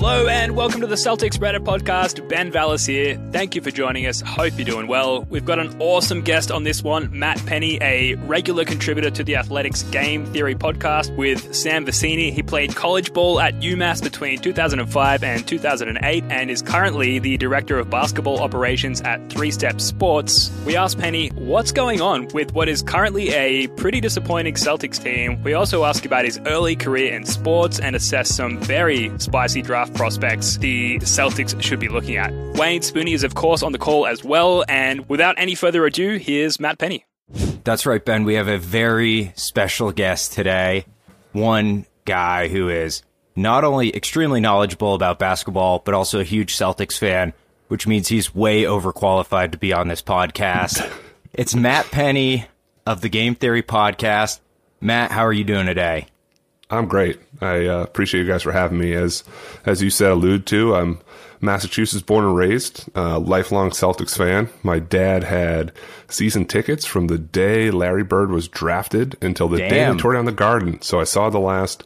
Hello and welcome to the Celtics Reddit podcast. Ben Vallis here. Thank you for joining us. Hope you're doing well. We've got an awesome guest on this one, Matt Pennie, a regular contributor to the Athletics Game Theory podcast with Sam Vecenie. He played college ball at UMass between 2005 and 2008 and is currently the director of basketball operations at Three Step Sports. We asked Pennie what's going on with what is currently a pretty disappointing Celtics team. We also ask about his early career in sports and assess some very spicy draft prospects the Celtics should be looking at. Wayne Spooney is, of course, on the call as well. And without any further ado, here's Matt Pennie. That's right, Ben. We have a very special guest today. One guy who is not only extremely knowledgeable about basketball, but also a huge Celtics fan, which means he's way overqualified to be on this podcast. it's Matt Pennie of the Game Theory podcast. Matt, how are you doing today? I'm great. I uh, appreciate you guys for having me. As as you said, allude to, I'm Massachusetts born and raised, uh, lifelong Celtics fan. My dad had season tickets from the day Larry Bird was drafted until the day Damn. they tore down the Garden. So I saw the last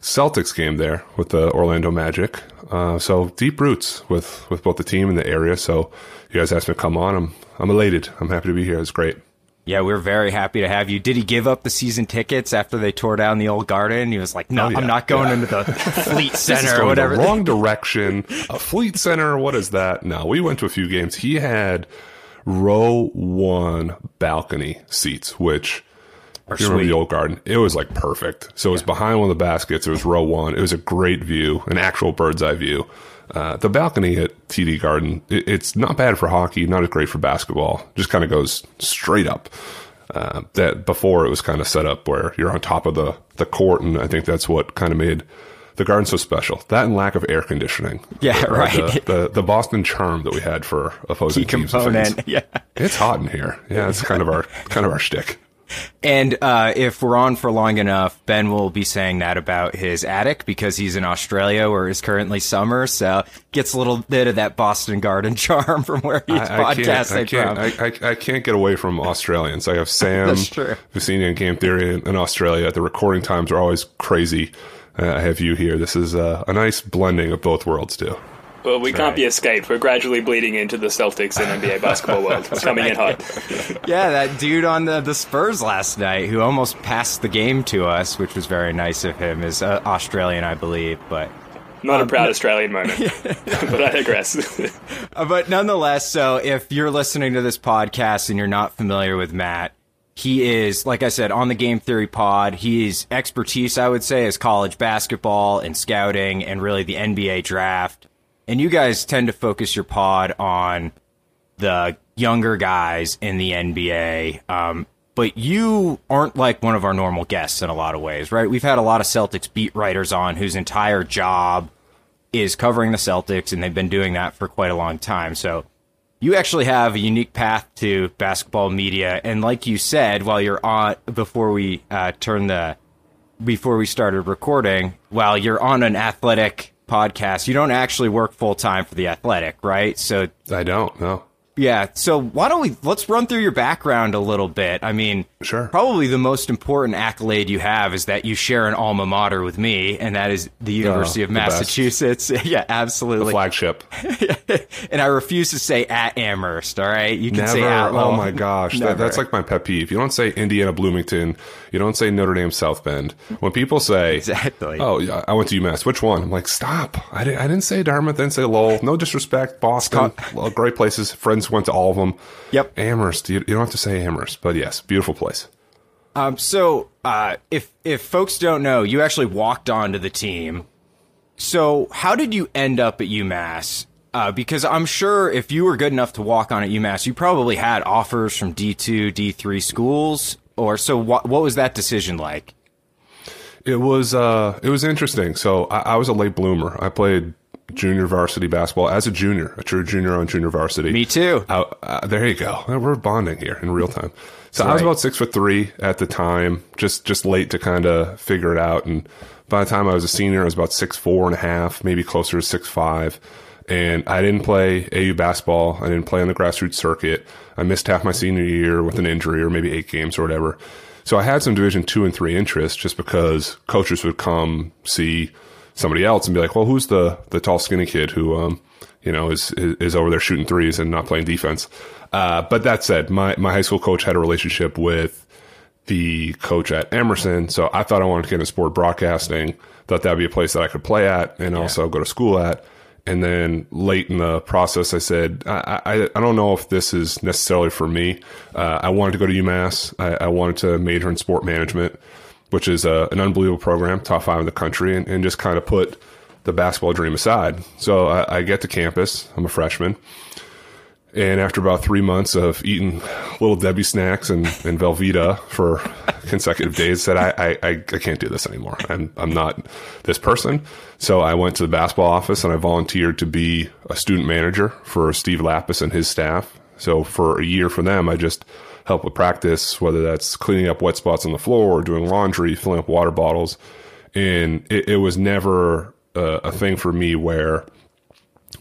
Celtics game there with the Orlando Magic. Uh, so deep roots with with both the team and the area. So you guys asked me to come on. I'm I'm elated. I'm happy to be here. It's great. Yeah, we're very happy to have you. Did he give up the season tickets after they tore down the old garden? He was like, "No, Oh, yeah. I'm not going Yeah. into the Fleet Center or whatever." The wrong direction. A fleet center. What is that? No, we went to a few games. He had row one balcony seats, which if you remember the old garden. It was like perfect. So it was behind one of the baskets. It was row one. It was a great view, an actual bird's eye view. Uh, the balcony at TD Garden, it, it's not bad for hockey, not as great for basketball. Just kind of goes straight up. Uh, that before it was kind of set up where you're on top of the the court, and I think that's what kind of made the garden so special. That and lack of air conditioning. Yeah, right. The, the the Boston charm that we had for opposing teams. and fans. component. Yeah. It's hot in here. Yeah, it's kind of our kind of our shtick. And uh, if we're on for long enough, Ben will be saying that about his attic because he's in Australia where it's currently summer. So gets a little bit of that Boston Garden charm from where he's I, I can't, podcasting I can't, from. I, I, can't get away from Australians. I have Sam. Vecenie and Game Theory in, in Australia. The recording times are always crazy. Uh, I have you here. This is uh, a nice blending of both worlds, too. Well, we can't be escaped. We're gradually bleeding into the Celtics and NBA basketball world. It's coming in hot. yeah, that dude on the, the Spurs last night who almost passed the game to us, which was very nice of him, is uh, Australian, I believe. But Not a proud Australian moment. but I digress. Uh, but nonetheless, so if you're listening to this podcast and you're not familiar with Matt, he is, like I said, on the Game Theory pod. His expertise, I would say, is college basketball and scouting and really the NBA draft. And you guys tend to focus your pod on the younger guys in the NBA. Um, but you aren't like one of our normal guests in a lot of ways, right? We've had a lot of Celtics beat writers on whose entire job is covering the Celtics, and they've been doing that for quite a long time. So you actually have a unique path to basketball media, and like you said, while you're on before we uh, turn the before we started recording, while you're on an athletic podcast, you don't actually work full time for the athletic, right? So I don't know. Yeah. So why don't we let's run through your background a little bit. I mean, Sure. Probably the most important accolade you have is that you share an alma mater with me, and that is the oh, University of the. Massachusetts. yeah, absolutely. The flagship. and I refuse to say at Amherst. All right, you can say Never. at. Oh my gosh, that, that's like my pet peeve. You don't say Indiana Bloomington. You don't say Notre Dame South Bend. When people say, Exactly. "Oh, yeah, I went to UMass," which one? I'm like, stop. I didn't. I didn't say Dartmouth. I Didn't say Lowell. No disrespect, Boston. great places. Friends went to all of them. Yep. Amherst. You, you don't have to say Amherst, but yes, beautiful place. Um, so, uh, if if folks don't know, you actually walked onto the team. So, how did you end up at UMass? Uh, because I'm sure if you were good enough to walk on at UMass, you probably had offers from D2, D3 schools. Or so, what what was that decision like? It was uh, it was interesting. So I, I was a late bloomer. I played junior varsity basketball as a junior, a true junior on junior varsity. Me too. Uh, uh, there you go. We're bonding here in real time. So I was about six foot three at the time, just just late to kind of figure it out. And by the time I was a senior, I was about six four and a half, maybe closer to six five. And I didn't play AU basketball. I didn't play on the grassroots circuit. I missed half my senior year with an injury, or maybe eight games or whatever. So I had some Division two and three interests, just because coaches would come see somebody else and be like, "Well, who's the the tall, skinny kid who, um, you know, is, is is over there shooting threes and not playing defense?" Uh, but that said, my my high school coach had a relationship with the coach at Emerson, so I thought I wanted to get into sport broadcasting. Thought that'd be a place that I could play at and also go to school at. And then late in the process, I said, I, I, I don't know if this is necessarily for me. Uh, I wanted to go to UMass. I, I wanted to major in sport management, which is a, an unbelievable program, top five in the country, and, and just kind of put the basketball dream aside. So I, I get to campus. I'm a freshman. And after about three months of eating little Debbie snacks and, and Velveeta for consecutive days, said I, I, I, I can't do this anymore. I'm I'm not this person. So I went to the basketball office and I volunteered to be a student manager for Steve Lappas and his staff. So for a year for them, I just helped with practice, whether that's cleaning up wet spots on the floor or doing laundry, filling up water bottles. And it, it was never a, a thing for me where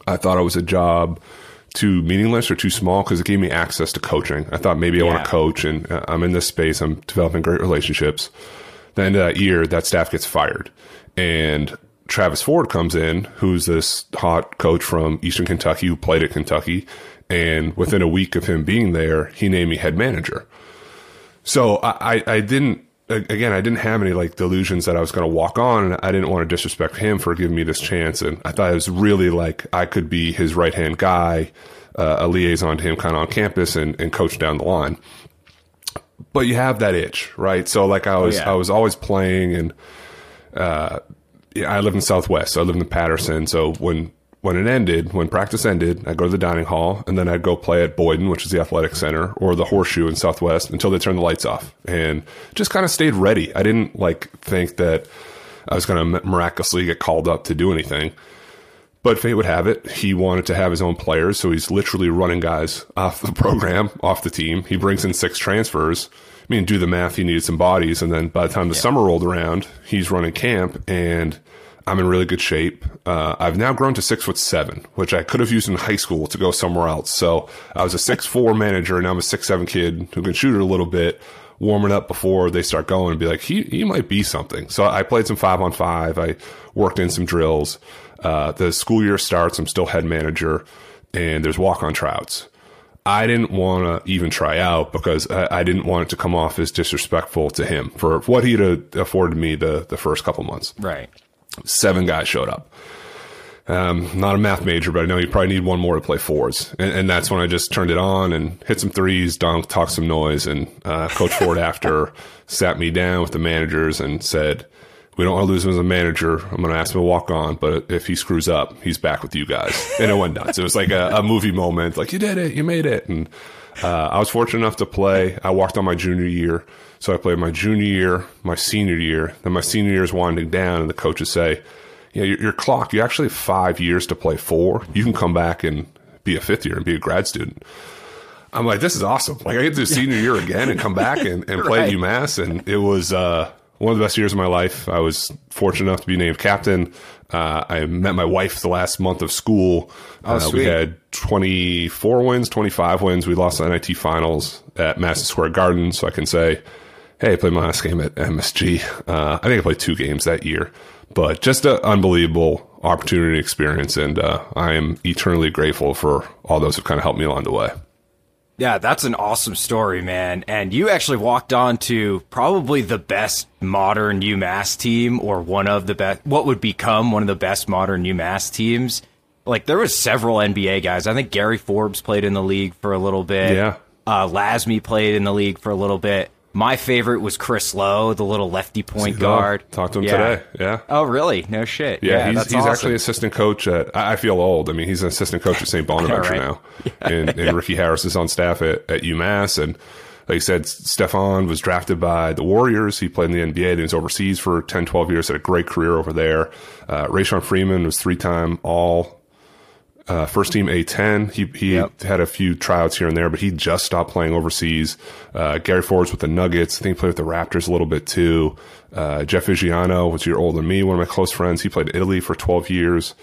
I thought it was a job too meaningless or too small because it gave me access to coaching. I thought maybe I want to coach and uh, I'm in this space. I'm developing great relationships. The end of that year, that staff gets fired. And Travis Ford comes in, who's this hot coach from Eastern Kentucky who played at Kentucky. And within a week of him being there, he named me head manager. So I, I, I didn't, again, I didn't have any like delusions that I was going to walk on and I didn't want to disrespect him for giving me this chance. And I thought it was really like I could be his right hand guy, uh, a liaison to him kind of on campus and, and coach down the line. But you have that itch, right? So like I was, yeah. I was always playing and, uh, yeah, I live in Southwest. So I live in Patterson. So when when it ended, when practice ended, I'd go to the dining hall and then I'd go play at Boyden, which is the athletic center, or the Horseshoe in Southwest until they turned the lights off, and just kind of stayed ready. I didn't like think that I was going to miraculously get called up to do anything. But fate would have it, he wanted to have his own players, so he's literally running guys off the program, off the team. He brings in six transfers. I mean, do the math, he needed some bodies, and then by the time the summer rolled around, he's running camp, and I'm in really good shape. Uh, I've now grown to six foot seven, which I could have used in high school to go somewhere else. So I was a six four manager, and now I'm a six seven kid who can shoot it a little bit, warming up before they start going, and be like, he he might be something. So I played some five on five. I worked in some drills. Uh, the school year starts. I'm still head manager, and there's walk on trouts. I didn't want to even try out because I, I didn't want it to come off as disrespectful to him for what he'd afforded me the, the first couple months. Right. Seven guys showed up. Um, not a math major, but I know you probably need one more to play fours. And, and that's when I just turned it on and hit some threes, dunk, talk some noise. And uh, Coach Ford after sat me down with the managers and said, we don't want to lose him as a manager. I'm going to ask him to walk on, but if he screws up, he's back with you guys. And it went nuts. It was like a, a movie moment. Like, you did it. You made it. And uh, I was fortunate enough to play. I walked on my junior year. So I played my junior year, my senior year. Then my senior year is winding down, and the coaches say, you know, your, your clock, you actually have five years to play four. You can come back and be a fifth year and be a grad student. I'm like, this is awesome. Like, I get to do senior year again and come back and, and play at UMass. And it was uh, one of the best years of my life. I was fortunate enough to be named captain. Uh, I met my wife the last month of school. Oh, uh, we had 24 wins, 25 wins. We lost the NIT finals at Madison Square Garden, so I can say, hey, I played my last game at MSG. Uh, I think I played two games that year, but just an unbelievable opportunity experience, and uh, I am eternally grateful for all those who kind of helped me along the way. Yeah, that's an awesome story, man. And you actually walked on to probably the best modern UMass team or one of the best, what would become one of the best modern UMass teams. Like there was several NBA guys. I think Gary Forbes played in the league for a little bit. Yeah. Uh, Lasme played in the league for a little bit. My favorite was Chris Lowe, the little lefty point guard. Talked to him Yeah. today. Yeah. Oh, really? No shit. Yeah, he's, that's he's awesome. actually assistant coach at. I feel old. I mean, he's an assistant coach at St. Bonaventure right. now, and, and Ricky Harris is on staff at, at UMass. And like I said, Stefan was drafted by the Warriors. He played in the NBA. Then he was overseas for 10, 12 years. Had a great career over there. Uh, Rashaun Freeman was three time All uh, first team A10. He he Yep. had a few tryouts here and there, but he just stopped playing overseas. Uh, Gary Forbes with the Nuggets. I think he played with the Raptors a little bit too. Uh, Jeff Viggiano was a year older than me, one of my close friends. He played Italy for 12 years.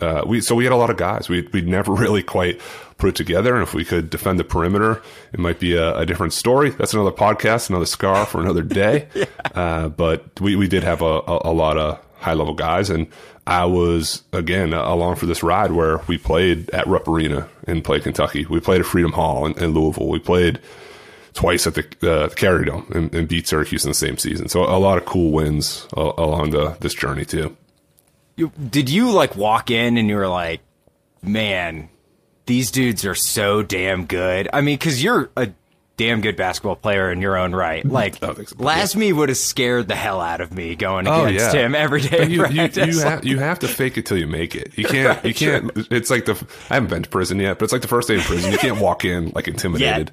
Uh, we so we had a lot of guys. We we never really quite put it together. And if we could defend the perimeter, it might be a, a different story. That's another podcast, another scar for another day. uh, but we we did have a, a, a lot of high level guys, and I was again along for this ride where we played at Rupp Arena in Play, Kentucky. We played at Freedom Hall in, in Louisville. We played twice at the uh, Carrier Dome and, and beat Syracuse in the same season. So a lot of cool wins uh, along the this journey too. Did you like walk in and you were like, man, these dudes are so damn good? I mean, because you're a damn good basketball player in your own right. Like, Oh, thanks. Lasme would have scared the hell out of me going Oh, against yeah. him every day. You, you, you, have, you have to fake it till you make it. You can't. You can't. It's like the. I haven't been to prison yet, but it's like the first day in prison. You can't walk in like intimidated.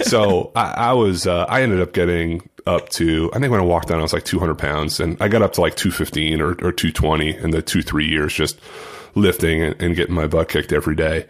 so I, I was. Uh, I ended up getting up to. I think when I walked down, I was like 200 pounds, and I got up to like 215 or, or 220 in the two three years, just lifting and, and getting my butt kicked every day.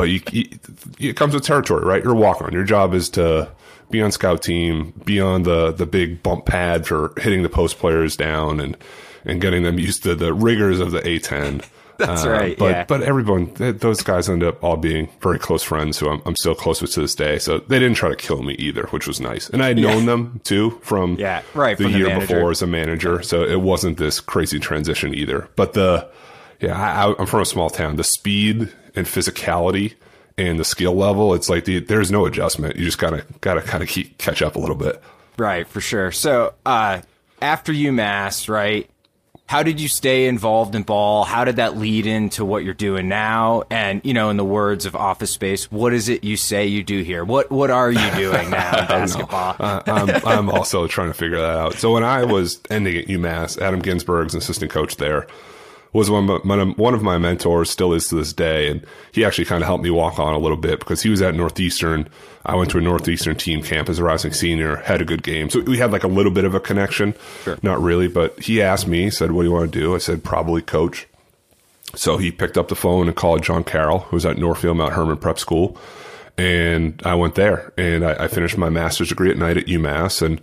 But you, you, it comes with territory, right? You're a walk on. Your job is to be on scout team, be on the the big bump pad for hitting the post players down and and getting them used to the rigors of the A10. That's uh, right, But yeah. but everyone, those guys end up all being very close friends who I'm, I'm still close with to this day. So they didn't try to kill me either, which was nice. And I had known them too from Yeah, right, the from year manager. before as a manager. So it wasn't this crazy transition either. But the yeah, I- I'm from a small town. The speed and physicality and the skill level, it's like the, there's no adjustment. You just gotta gotta kind of keep catch up a little bit. Right, for sure. So, uh, after UMass, right? How did you stay involved in ball? How did that lead into what you're doing now? And you know, in the words of Office Space, what is it you say you do here? What What are you doing now in basketball? Uh, I'm, I'm also trying to figure that out. So when I was ending at UMass, Adam Ginsberg's an assistant coach there was one of, my, one of my mentors, still is to this day, and he actually kind of helped me walk on a little bit because he was at Northeastern. I went to a Northeastern team camp as a rising senior, had a good game, so we had like a little bit of a connection, not really, but he asked me, said, "What do you want to do?" I said, "Probably coach." So he picked up the phone and called John Carroll, who was at Northfield Mount Hermon Prep School. And I went there and I, I finished my master's degree at night at UMass. And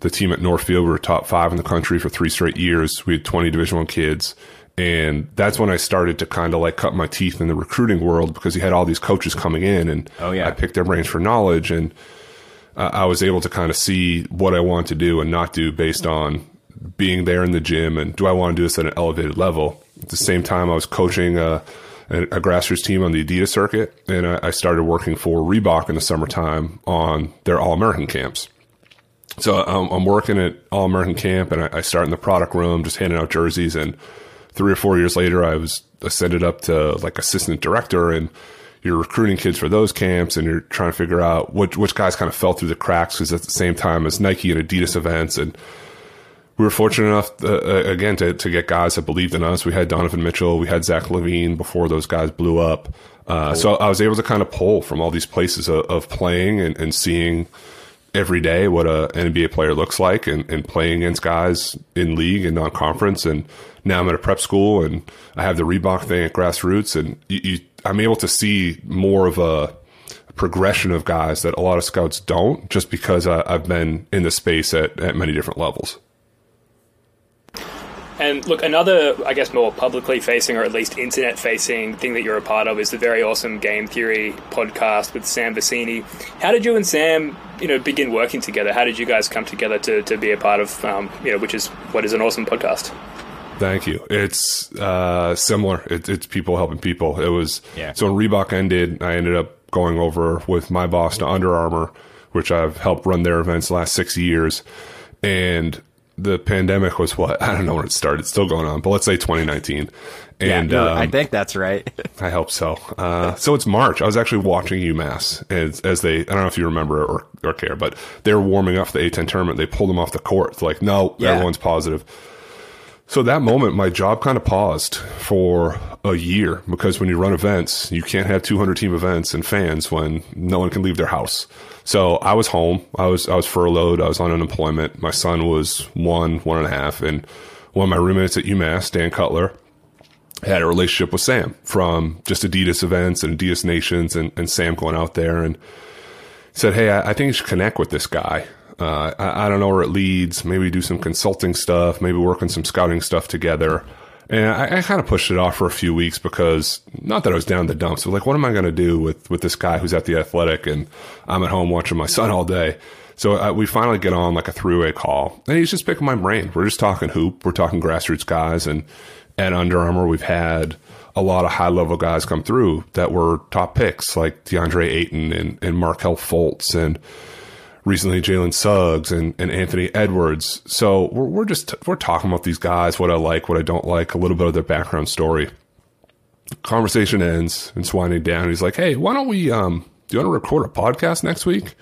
the team at Northfield were top five in the country for three straight years. We had 20 Division One kids. And that's when I started to kind of like cut my teeth in the recruiting world because you had all these coaches coming in and Oh, yeah. I picked their brains for knowledge. And uh, I was able to kind of see what I want to do and not do based on being there in the gym and do I want to do this at an elevated level. At the same time, I was coaching a, a, a grassroots team on the Adidas circuit, and I, I started working for Reebok in the summertime on their All American camps. So I'm, I'm working at All American camp, and I, I start in the product room, just handing out jerseys. And three or four years later, I was ascended up to like assistant director, and you're recruiting kids for those camps, and you're trying to figure out which which guys kind of fell through the cracks because at the same time as Nike and Adidas events, and we were fortunate enough uh, uh, again to, to get guys that believed in us. We had Donovan Mitchell, we had Zach LaVine before those guys blew up. Uh, so I was able to kind of pull from all these places of, of playing and, and seeing every day what a NBA player looks like and, and playing against guys in league and non conference. And now I'm at a prep school and I have the Reebok thing at grassroots and you, you, I'm able to see more of a progression of guys that a lot of scouts don't just because I, I've been in the space at, at many different levels. And look, another, I guess, more publicly facing or at least internet facing thing that you're a part of is the very awesome Game Theory podcast with Sam Vecenie. How did you and Sam, you know, begin working together? How did you guys come together to, to be a part of, um, you know, which is what is an awesome podcast? Thank you. It's uh, similar. It, it's people helping people. It was Yeah. so when Reebok ended, I ended up going over with my boss to Under Armour, which I've helped run their events the last six years, and the pandemic was what I don't know when it started. It's still going on, but let's say 2019. And yeah, I um, think that's right. I hope so. Uh, so it's March. I was actually watching UMass as, as they, I don't know if you remember or, or care, but they were warming up for the A10 tournament. They pulled them off the court. It's like, no, Yeah. everyone's positive. So that moment, my job kind of paused for a year because when you run events, you can't have 200 team events and fans when no one can leave their house. So I was home. I was I was furloughed. I was on unemployment. My son was one, one and a half, and one of my roommates at UMass, Dan Cutler, had a relationship with Sam from just Adidas events and Adidas Nations, and, and Sam going out there and said, "Hey, I, I think you should connect with this guy. Uh, I, I don't know where it leads. Maybe do some consulting stuff. Maybe work on some scouting stuff together." And I, I kind of pushed it off for a few weeks because not that I was down the dumps, but like, what am I going to do with with this guy who's at the Athletic and I'm at home watching my son all day? So uh, we finally get on like a three way call, and he's just picking my brain. We're just talking hoop. We're talking grassroots guys, and at Under Armour, we've had a lot of high level guys come through that were top picks, like DeAndre Ayton and, and Markelle Fultz, and recently Jalen Suggs and, and Anthony Edwards. So we're, we're just we're talking about these guys, what I like, what I don't like, a little bit of their background story. Conversation ends and it's winding down. He's like, "Hey, why don't we um do you want to record a podcast next week?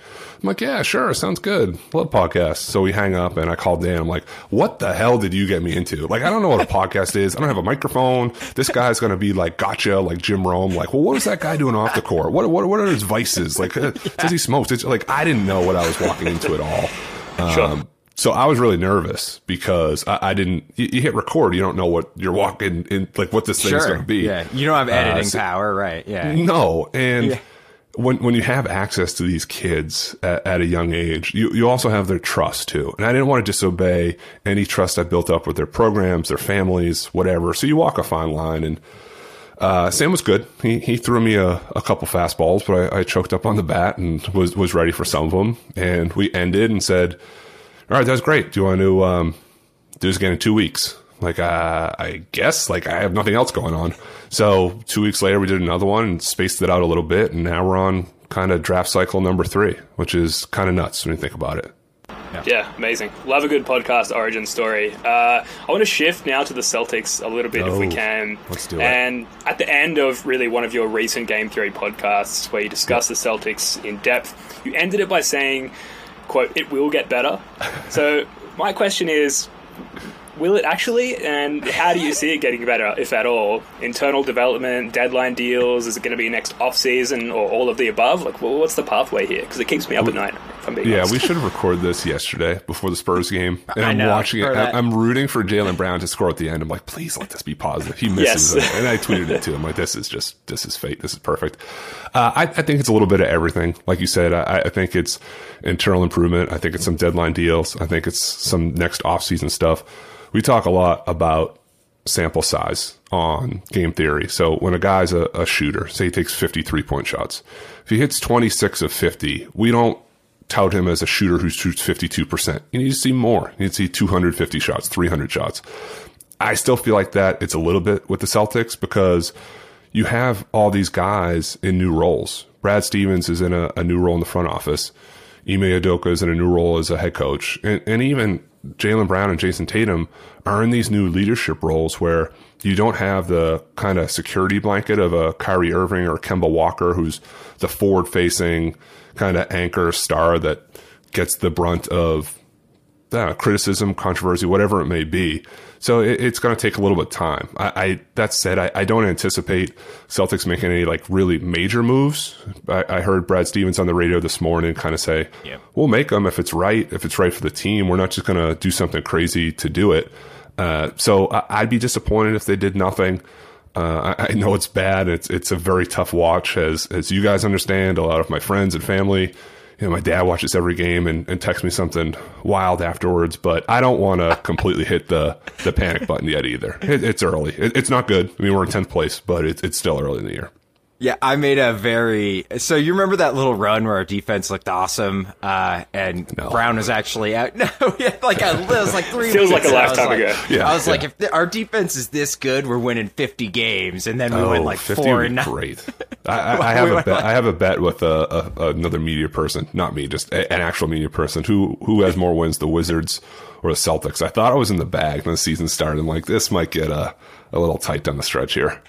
I'm like, yeah, sure. Sounds good. Love podcasts. So we hang up and I call Dan. I'm like, what the hell did you get me into? Like, I don't know what a podcast is. I don't have a microphone. This guy's going to be like, gotcha, like Jim Rome. Like, well, what is that guy doing off the court? What, what, what are his vices? Like, uh, does he smoke? It's like, I didn't know what I was walking into at all. Sure. Um, so I was really nervous because I, I didn't, you, you hit record. You don't know what you're walking in, like what this thing's sure. going to be. Yeah, you don't have editing so- power, right? Yeah. no, and Yeah. When when you have access to these kids at, at a young age, you you also have their trust too. And I didn't want to disobey any trust I built up with their programs, their families, whatever. So you walk a fine line. And uh, Sam was good. He he threw me a, a couple fastballs, but I, I choked up on the bat and was was ready for some of them. And we ended and said, "All right, that's great. Do you want to um, do this again in two weeks?" Like, uh, I guess, like, I have nothing else going on. So, two weeks later, we did another one and spaced it out a little bit. And now we're on kind of draft cycle number three, which is kind of nuts when you think about it. Yeah, amazing. Love a good podcast origin story. Uh, I want to shift now to the Celtics a little bit if we Oh, can. let's do it. And at the end of really one of your recent Game Theory podcasts where you discuss the Celtics in depth, you ended it by saying, quote, it will get better. so my question is, will it actually? And how do you see it getting better, if at all? Internal development, deadline deals, is it going to be next off-season or all of the above? Like, well, what's the pathway here? Because it keeps me up at night, if I'm being Yeah, honest. we should have recorded this yesterday before the Spurs game. And I I'm know, watching it. that. I- I'm rooting for Jaylen Brown to score at the end. I'm like, please let this be positive. He misses Yes. it. And I tweeted it too. I'm like, this is just, this is fate. This is perfect. Uh, I, I think it's a little bit of everything. Like you said, I, I think it's internal improvement. I think it's some deadline deals. I think it's some next offseason stuff. We talk a lot about sample size on game theory. So when a guy's a, a shooter, say he takes 53 point shots, if he hits 26 of 50, we don't tout him as a shooter who shoots 52%. You need to see more. You need to see 250 shots, 300 shots. I still feel like that it's a little bit with the Celtics because you have all these guys in new roles. Brad Stevens is in a, a new role in the front office. Ime Udoka is in a new role as a head coach. And, and even Jaylen Brown and Jayson Tatum are in these new leadership roles where you don't have the kind of security blanket of a Kyrie Irving or Kemba Walker, who's the forward facing kind of anchor star that gets the brunt of uh, criticism, controversy, whatever it may be. So it, it's going to take a little bit of time. I, I that said, I, I don't anticipate Celtics making any like really major moves. I, I heard Brad Stevens on the radio this morning kind of say, Yep. "We'll make them if it's right, if it's right for the team. We're not just going to do something crazy to do it." Uh, so I, I'd be disappointed if they did nothing. Uh, I, I know it's bad. It's it's a very tough watch, as as you guys understand. A lot of my friends and family you know, my dad watches every game and, and texts me something wild afterwards, but I don't want to completely hit the, the panic button yet either. It, it's early. It, it's not good. I mean, we're in 10th place, but it, it's still early in the year. Yeah, I made a very so you remember that little run where our defense looked awesome, uh, and No. Brown was actually out. No, yeah, like I, it was like three. Feels like weeks, a and I was like- Yeah, I was like, if the, our defense is this good, we're winning fifty games, and then we went like 50 four would and be nine. great. I, I, I have We a bet. like- I have a bet with a, a, another media person, not me, just a, an actual media person who who has more wins, the Wizards or the Celtics. I thought I was in the bag when the season started. I'm like, this might get a, a little tight down the stretch here.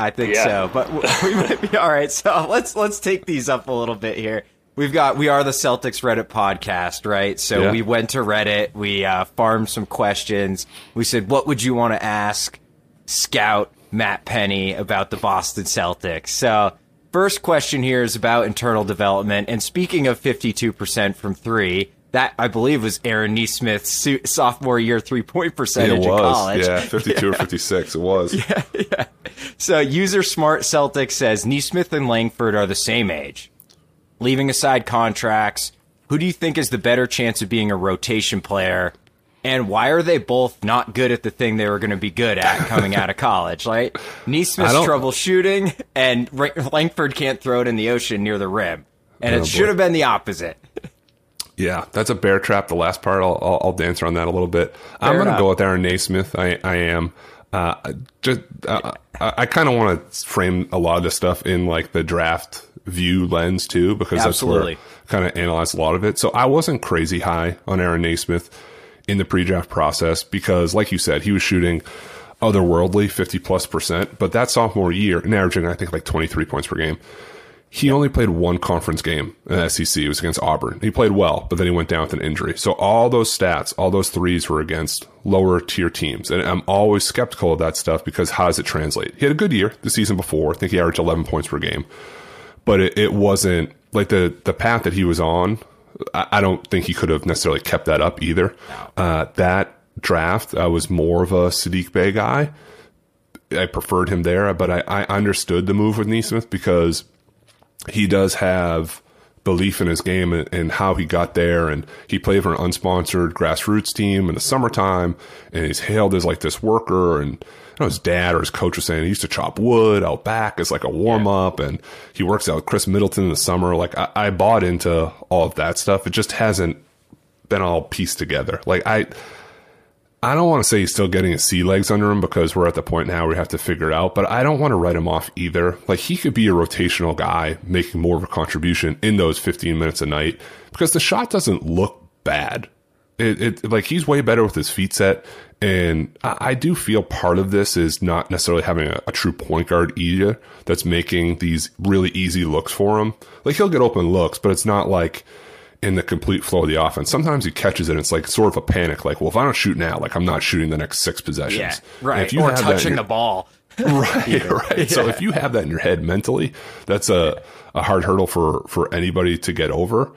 I think Yeah. so, but we might be all right. So let's let's take these up a little bit here. We've got we are the Celtics Reddit podcast, right? So Yeah. we went to Reddit, we uh, farmed some questions. We said, what would you want to ask Scout Matt Pennie about the Boston Celtics? So first question here is about internal development. And speaking of fifty two percent from three. That I believe was Aaron Nesmith's sophomore year three point percentage it in college. yeah, 52 or 56. It was. Yeah, yeah. So, user smart Celtic says Nesmith and Langford are the same age. Leaving aside contracts, who do you think is the better chance of being a rotation player? And why are they both not good at the thing they were going to be good at coming out of college? Like I Nesmith's don't- trouble shooting, and Langford can't throw it in the ocean near the rim. And Oh, it boy. should have been the opposite. Yeah, that's a bear trap. The last part, I'll, I'll, I'll dance around that a little bit. I'm going to go with Aaron Nesmith. I, I am. Uh, just, uh, I, I kind of want to frame a lot of this stuff in like the draft view lens too, because Absolutely. that's where kind of analyze a lot of it. So I wasn't crazy high on Aaron Nesmith in the pre-draft process because, like you said, he was shooting otherworldly 50 plus percent. But that sophomore year, and averaging I think like 23 points per game. He only played one conference game in the SEC. It was against Auburn. He played well, but then he went down with an injury. So all those stats, all those threes were against lower tier teams. And I'm always skeptical of that stuff because how does it translate? He had a good year the season before. I think he averaged 11 points per game, but it, it wasn't like the, the path that he was on. I, I don't think he could have necessarily kept that up either. Uh, that draft, I was more of a Sadiq Bey guy. I preferred him there, but I, I understood the move with Nesmith because he does have belief in his game and, and how he got there. And he played for an unsponsored grassroots team in the summertime, and he's hailed as like this worker. And you know, his dad or his coach was saying he used to chop wood out back as like a warm up, and he works out with Khris Middleton in the summer. Like I, I bought into all of that stuff. It just hasn't been all pieced together. Like I. I don't want to say he's still getting his sea legs under him because we're at the point now where we have to figure it out, but I don't want to write him off either. Like he could be a rotational guy making more of a contribution in those 15 minutes a night because the shot doesn't look bad. It, it like he's way better with his feet set, and I, I do feel part of this is not necessarily having a, a true point guard either that's making these really easy looks for him. Like he'll get open looks, but it's not like in the complete flow of the offense. Sometimes he catches it and it's like sort of a panic, like, well, if I don't shoot now, like I'm not shooting the next six possessions. Yeah, And right. if you Or have that in touching your- the ball. right, right. So if you have that in your head mentally, that's a, a hard hurdle for, for anybody to get over.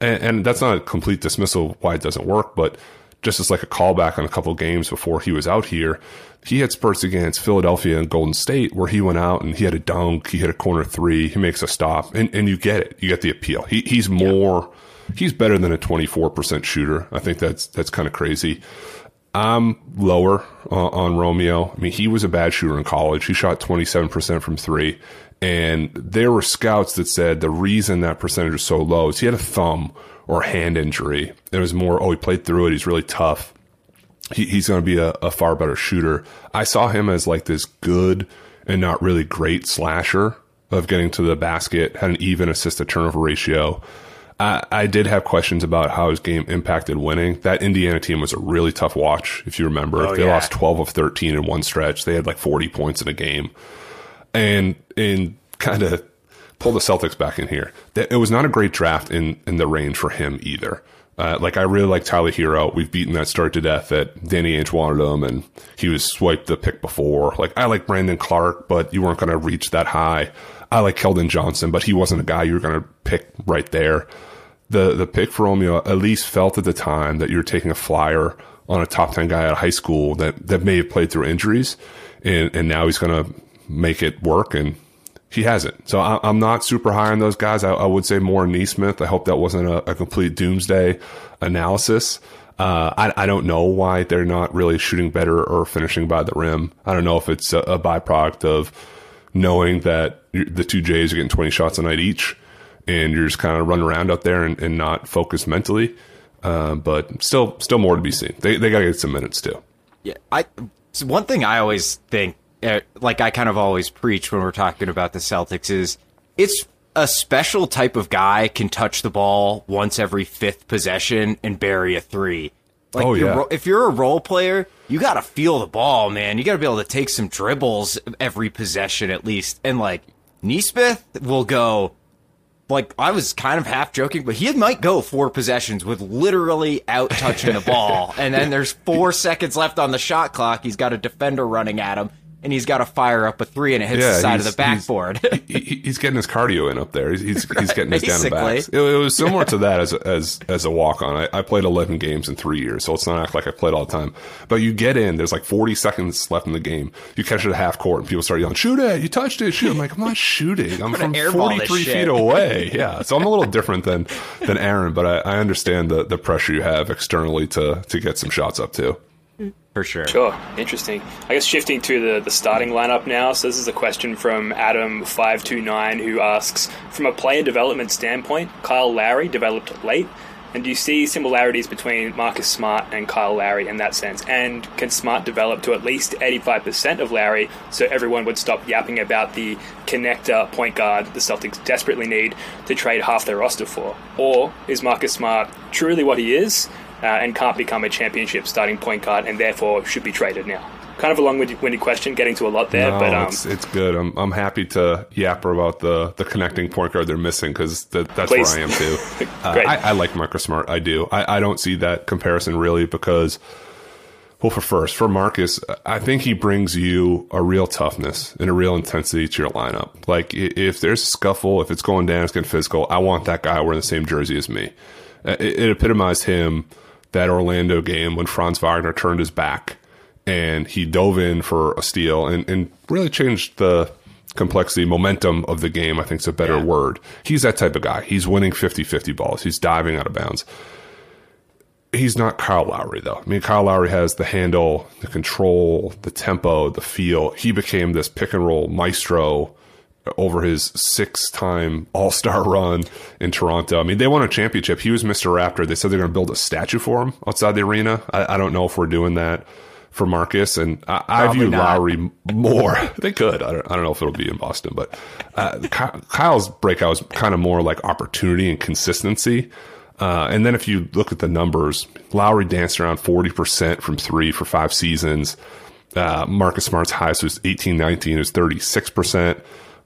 And, and that's not a complete dismissal of why it doesn't work, but just as like a callback on a couple of games before he was out here, he had spurts against Philadelphia and Golden State where he went out and he had a dunk, he hit a corner three, he makes a stop, and, and you get it. You get the appeal. He, he's more, he's better than a 24% shooter. I think that's, that's kind of crazy. I'm lower uh, on Romeo. I mean, he was a bad shooter in college. He shot 27% from three. And there were scouts that said the reason that percentage is so low is he had a thumb or hand injury. It was more, oh, he played through it. He's really tough. He, he's going to be a, a far better shooter. I saw him as like this good and not really great slasher of getting to the basket, had an even assist to turnover ratio. I, I did have questions about how his game impacted winning. That Indiana team was a really tough watch, if you remember. Oh, they yeah. lost 12 of 13 in one stretch. They had like 40 points in a game. And and kind of pull the Celtics back in here. It was not a great draft in, in the range for him either. Uh, like I really like Tyler Herro. We've beaten that start to death that Danny Ainge wanted him, and he was swiped the pick before. Like I like Brandon Clarke, but you weren't going to reach that high. I like Keldon Johnson, but he wasn't a guy you were going to pick right there. The the pick for Romeo at least felt at the time that you were taking a flyer on a top ten guy out of high school that that may have played through injuries, and and now he's going to make it work and he hasn't. So I, am not super high on those guys. I, I, would say more Nesmith. I hope that wasn't a, a complete doomsday analysis. Uh, I, I, don't know why they're not really shooting better or finishing by the rim. I don't know if it's a, a byproduct of knowing that the two Jays are getting 20 shots a night each and you're just kind of running around out there and, and not focused mentally. Uh, but still, still more to be seen. They, they got to get some minutes too. Yeah. I, so one thing I always think, uh, like I kind of always preach when we're talking about the Celtics is it's a special type of guy can touch the ball once every fifth possession and bury a three. Like oh, yeah. if you're a role player, you got to feel the ball, man. You got to be able to take some dribbles every possession at least. And like Nesmith will go, like I was kind of half joking, but he might go four possessions with literally out touching the ball, and then there's four seconds left on the shot clock. He's got a defender running at him, and he's got to fire up a three and it hits yeah, the side of the backboard. He's, he, he's, getting his cardio in up there. He's he's, he's getting his down the backs. It, it, was similar to that as as as a walk on. I, I, played 11 games in three years, so let's not act like I played all the time. But you get in. There's like 40 seconds left in the game. You catch it at half court, and people start yelling, "Shoot it! You touched it! Shoot!" I'm like, I'm not shooting. I'm from 43 feet away. Yeah, so I'm a little different than than Aaron, but I, I understand the the pressure you have externally to to get some shots up too for sure. Sure, interesting. I guess shifting to the, the starting lineup now. So this is a question from Adam five two nine who asks, from a player development standpoint, Kyle Lowry developed late, and do you see similarities between Marcus Smart and Kyle Lowry in that sense? And can Smart develop to at least eighty five percent of Lowry, so everyone would stop yapping about the connector point guard the Celtics desperately need to trade half their roster for? Or is Marcus Smart truly what he is? Uh, and can't become a championship starting point guard and therefore should be traded now? Kind of a long-winded question, getting to a lot there, no, but um, it's, it's good. I'm I'm happy to yap about the the connecting point guard they're missing because that, that's please. where I am too. uh, I, I, like Marcus Smart. I do. I, I don't see that comparison really because. Well, for first, for Marcus, I think he brings you a real toughness and a real intensity to your lineup. Like, if there's a scuffle, if it's going down, it's getting physical, I want that guy wearing the same jersey as me. It, it epitomized him that Orlando game when Franz Wagner turned his back and he dove in for a steal and, and really changed the complexity, momentum of the game, I think is a better yeah. word. He's that type of guy. He's winning 50 50 balls, he's diving out of bounds. He's not Kyle Lowry, though. I mean, Kyle Lowry has the handle, the control, the tempo, the feel. He became this pick and roll maestro over his six time All Star run in Toronto. I mean, they won a championship. He was Mr. Raptor. They said they're going to build a statue for him outside the arena. I, I, don't know if we're doing that for Marcus. And I, I view not. Lowry more. they could. I don't, I don't, know if it'll be in Boston, but uh, Kyle's breakout was kind of more like opportunity and consistency. Uh, and then if you look at the numbers, Lowry danced around 40% from three for five seasons. Uh, Marcus Smart's highest was 18 19, it was 36%.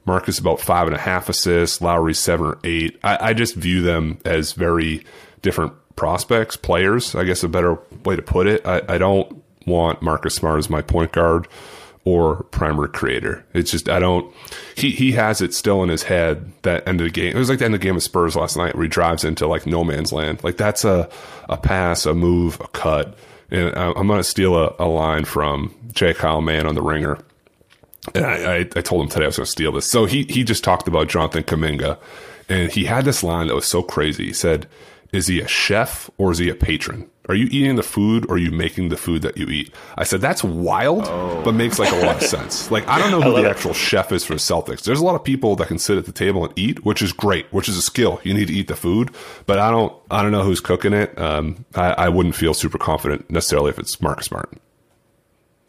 Marcus about five and a half assists, Lowry seven or eight. I, I just view them as very different prospects, players, I guess a better way to put it. I, I don't want Marcus Smart as my point guard or primary creator. It's just I don't he he has it still in his head that end of the game. It was like the end of the game of Spurs last night where he drives into like no man's land. Like that's a a pass, a move, a cut. And I'm going to steal a, a line from J. Kyle Mann on the ringer. And I, I, I told him today I was going to steal this. So he he just talked about Jonathan Kuminga, and he had this line that was so crazy. He said, "Is he a chef or is he a patron? Are you eating the food or are you making the food that you eat?" I said, "That's wild, oh. but makes like a lot of sense. Like I don't know who the actual chef is for Celtics. There's a lot of people that can sit at the table and eat, which is great, which is a skill. You need to eat the food, but I don't I don't know who's cooking it. Um, I, I wouldn't feel super confident necessarily if it's Marcus Smart."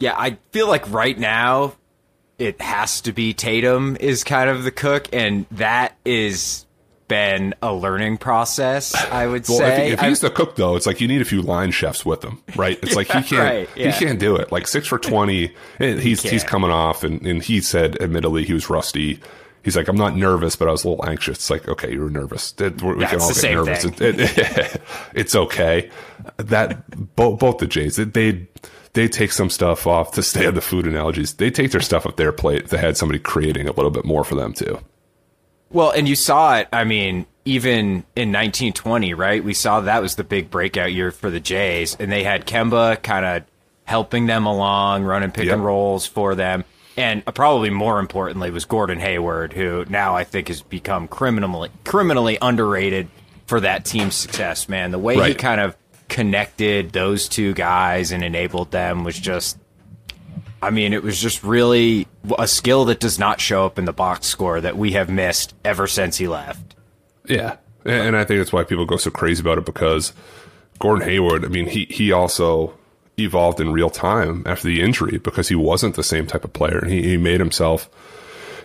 Yeah, I feel like right now it has to be Tatum is kind of the cook, and that is been a learning process. I would well, say. If, if he's the cook, though, it's like you need a few line chefs with him, right? It's like he can't right, yeah. he can't do it. Like six for twenty, he's he he's coming off, and, and he said, admittedly, he was rusty. He's like, I'm not nervous, but I was a little anxious. It's like, okay, you were nervous. We That's can all get nervous. It, it, it's okay. That both both the Jays, they they take some stuff off to stay on the food analogies. They take their stuff off their plate. They had somebody creating a little bit more for them too. Well, and you saw it. I mean, even in 1920, right? We saw that was the big breakout year for the Jays, and they had Kemba kind of helping them along, running pick yep. and rolls for them. and uh, probably more importantly was Gordon Hayward, who now I think has become criminally criminally underrated for that team's success. Man, the way right. he kind of connected those two guys and enabled them was just. I mean, it was just really a skill that does not show up in the box score that we have missed ever since he left. Yeah, and I think that's why people go so crazy about it because Gordon Hayward. I mean, he he also evolved in real time after the injury because he wasn't the same type of player. And he, he made himself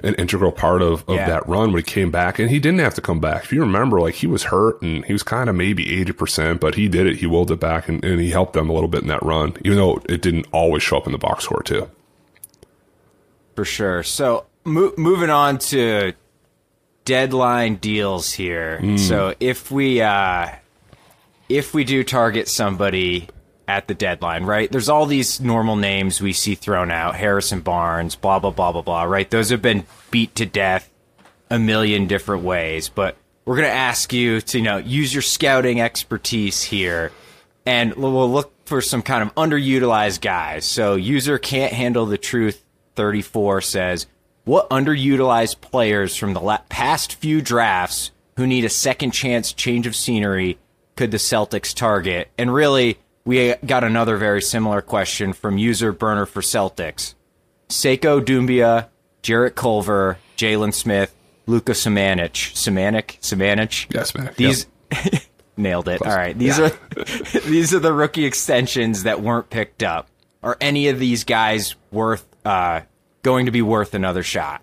an integral part of, of yeah. that run when he came back. And he didn't have to come back. If you remember, like he was hurt and he was kind of maybe 80%, but he did it. He willed it back and, and he helped them a little bit in that run, even though it didn't always show up in the box score, too. For sure. So mo- moving on to deadline deals here. Mm. So if we, uh, if we do target somebody at the deadline, right? There's all these normal names we see thrown out Harrison Barnes, blah, blah, blah, blah, blah, right? Those have been beat to death a million different ways. But we're going to ask you to, you know, use your scouting expertise here and we'll look for some kind of underutilized guys. So, user can't handle the truth 34 says, What underutilized players from the past few drafts who need a second chance change of scenery could the Celtics target? And really, we got another very similar question from user burner for Celtics. Sekou Doumbouya, Jarrett Culver, Jalen Smith, Luka Samanic. Samanic? Samanic? Yes, man. These yep. nailed it. Close. All right. These yeah. are these are the rookie extensions that weren't picked up. Are any of these guys worth uh, going to be worth another shot?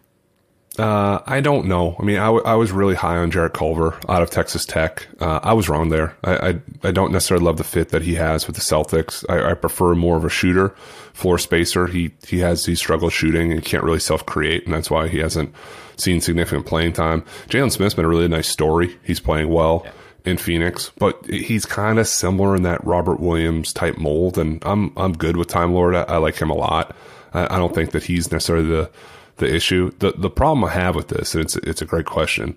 Uh, I don't know. I mean, I, w- I was really high on Jarrett Culver out of Texas Tech. Uh, I was wrong there. I, I, I don't necessarily love the fit that he has with the Celtics. I, I prefer more of a shooter, floor spacer. He he has he struggles shooting and can't really self create, and that's why he hasn't seen significant playing time. Jalen Smith's been a really nice story. He's playing well. Yeah. In Phoenix, but he's kind of similar in that Robert Williams type mold, and I'm I'm good with Time Lord. I, I like him a lot. I, I don't think that he's necessarily the the issue. The the problem I have with this, and it's it's a great question,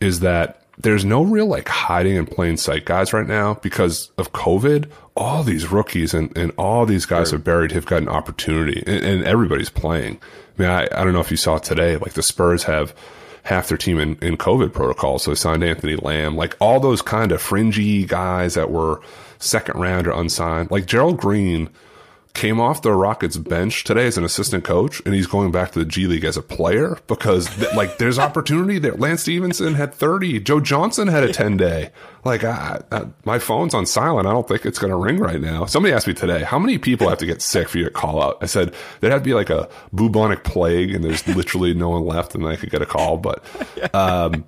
is that there's no real like hiding in plain sight guys right now because of COVID. All these rookies and, and all these guys sure. are buried have got an opportunity and, and, everybody's playing. I mean, I, I don't know if you saw today, like the Spurs have half their team in, in COVID protocol. So they signed Anthony Lamb, like all those kind of fringy guys that were second round or unsigned, like Gerald Green came off the Rockets bench today as an assistant coach, and he's going back to the G League as a player because th- like there's opportunity there. Lance Stephenson had 30, Joe Johnson had a 10 day. Like I, I, my phone's on silent. I don't think it's going to ring right now. Somebody asked me today, how many people have to get sick for you to call out? I said there had to be like a bubonic plague, and there's literally no one left, and I could get a call. But um,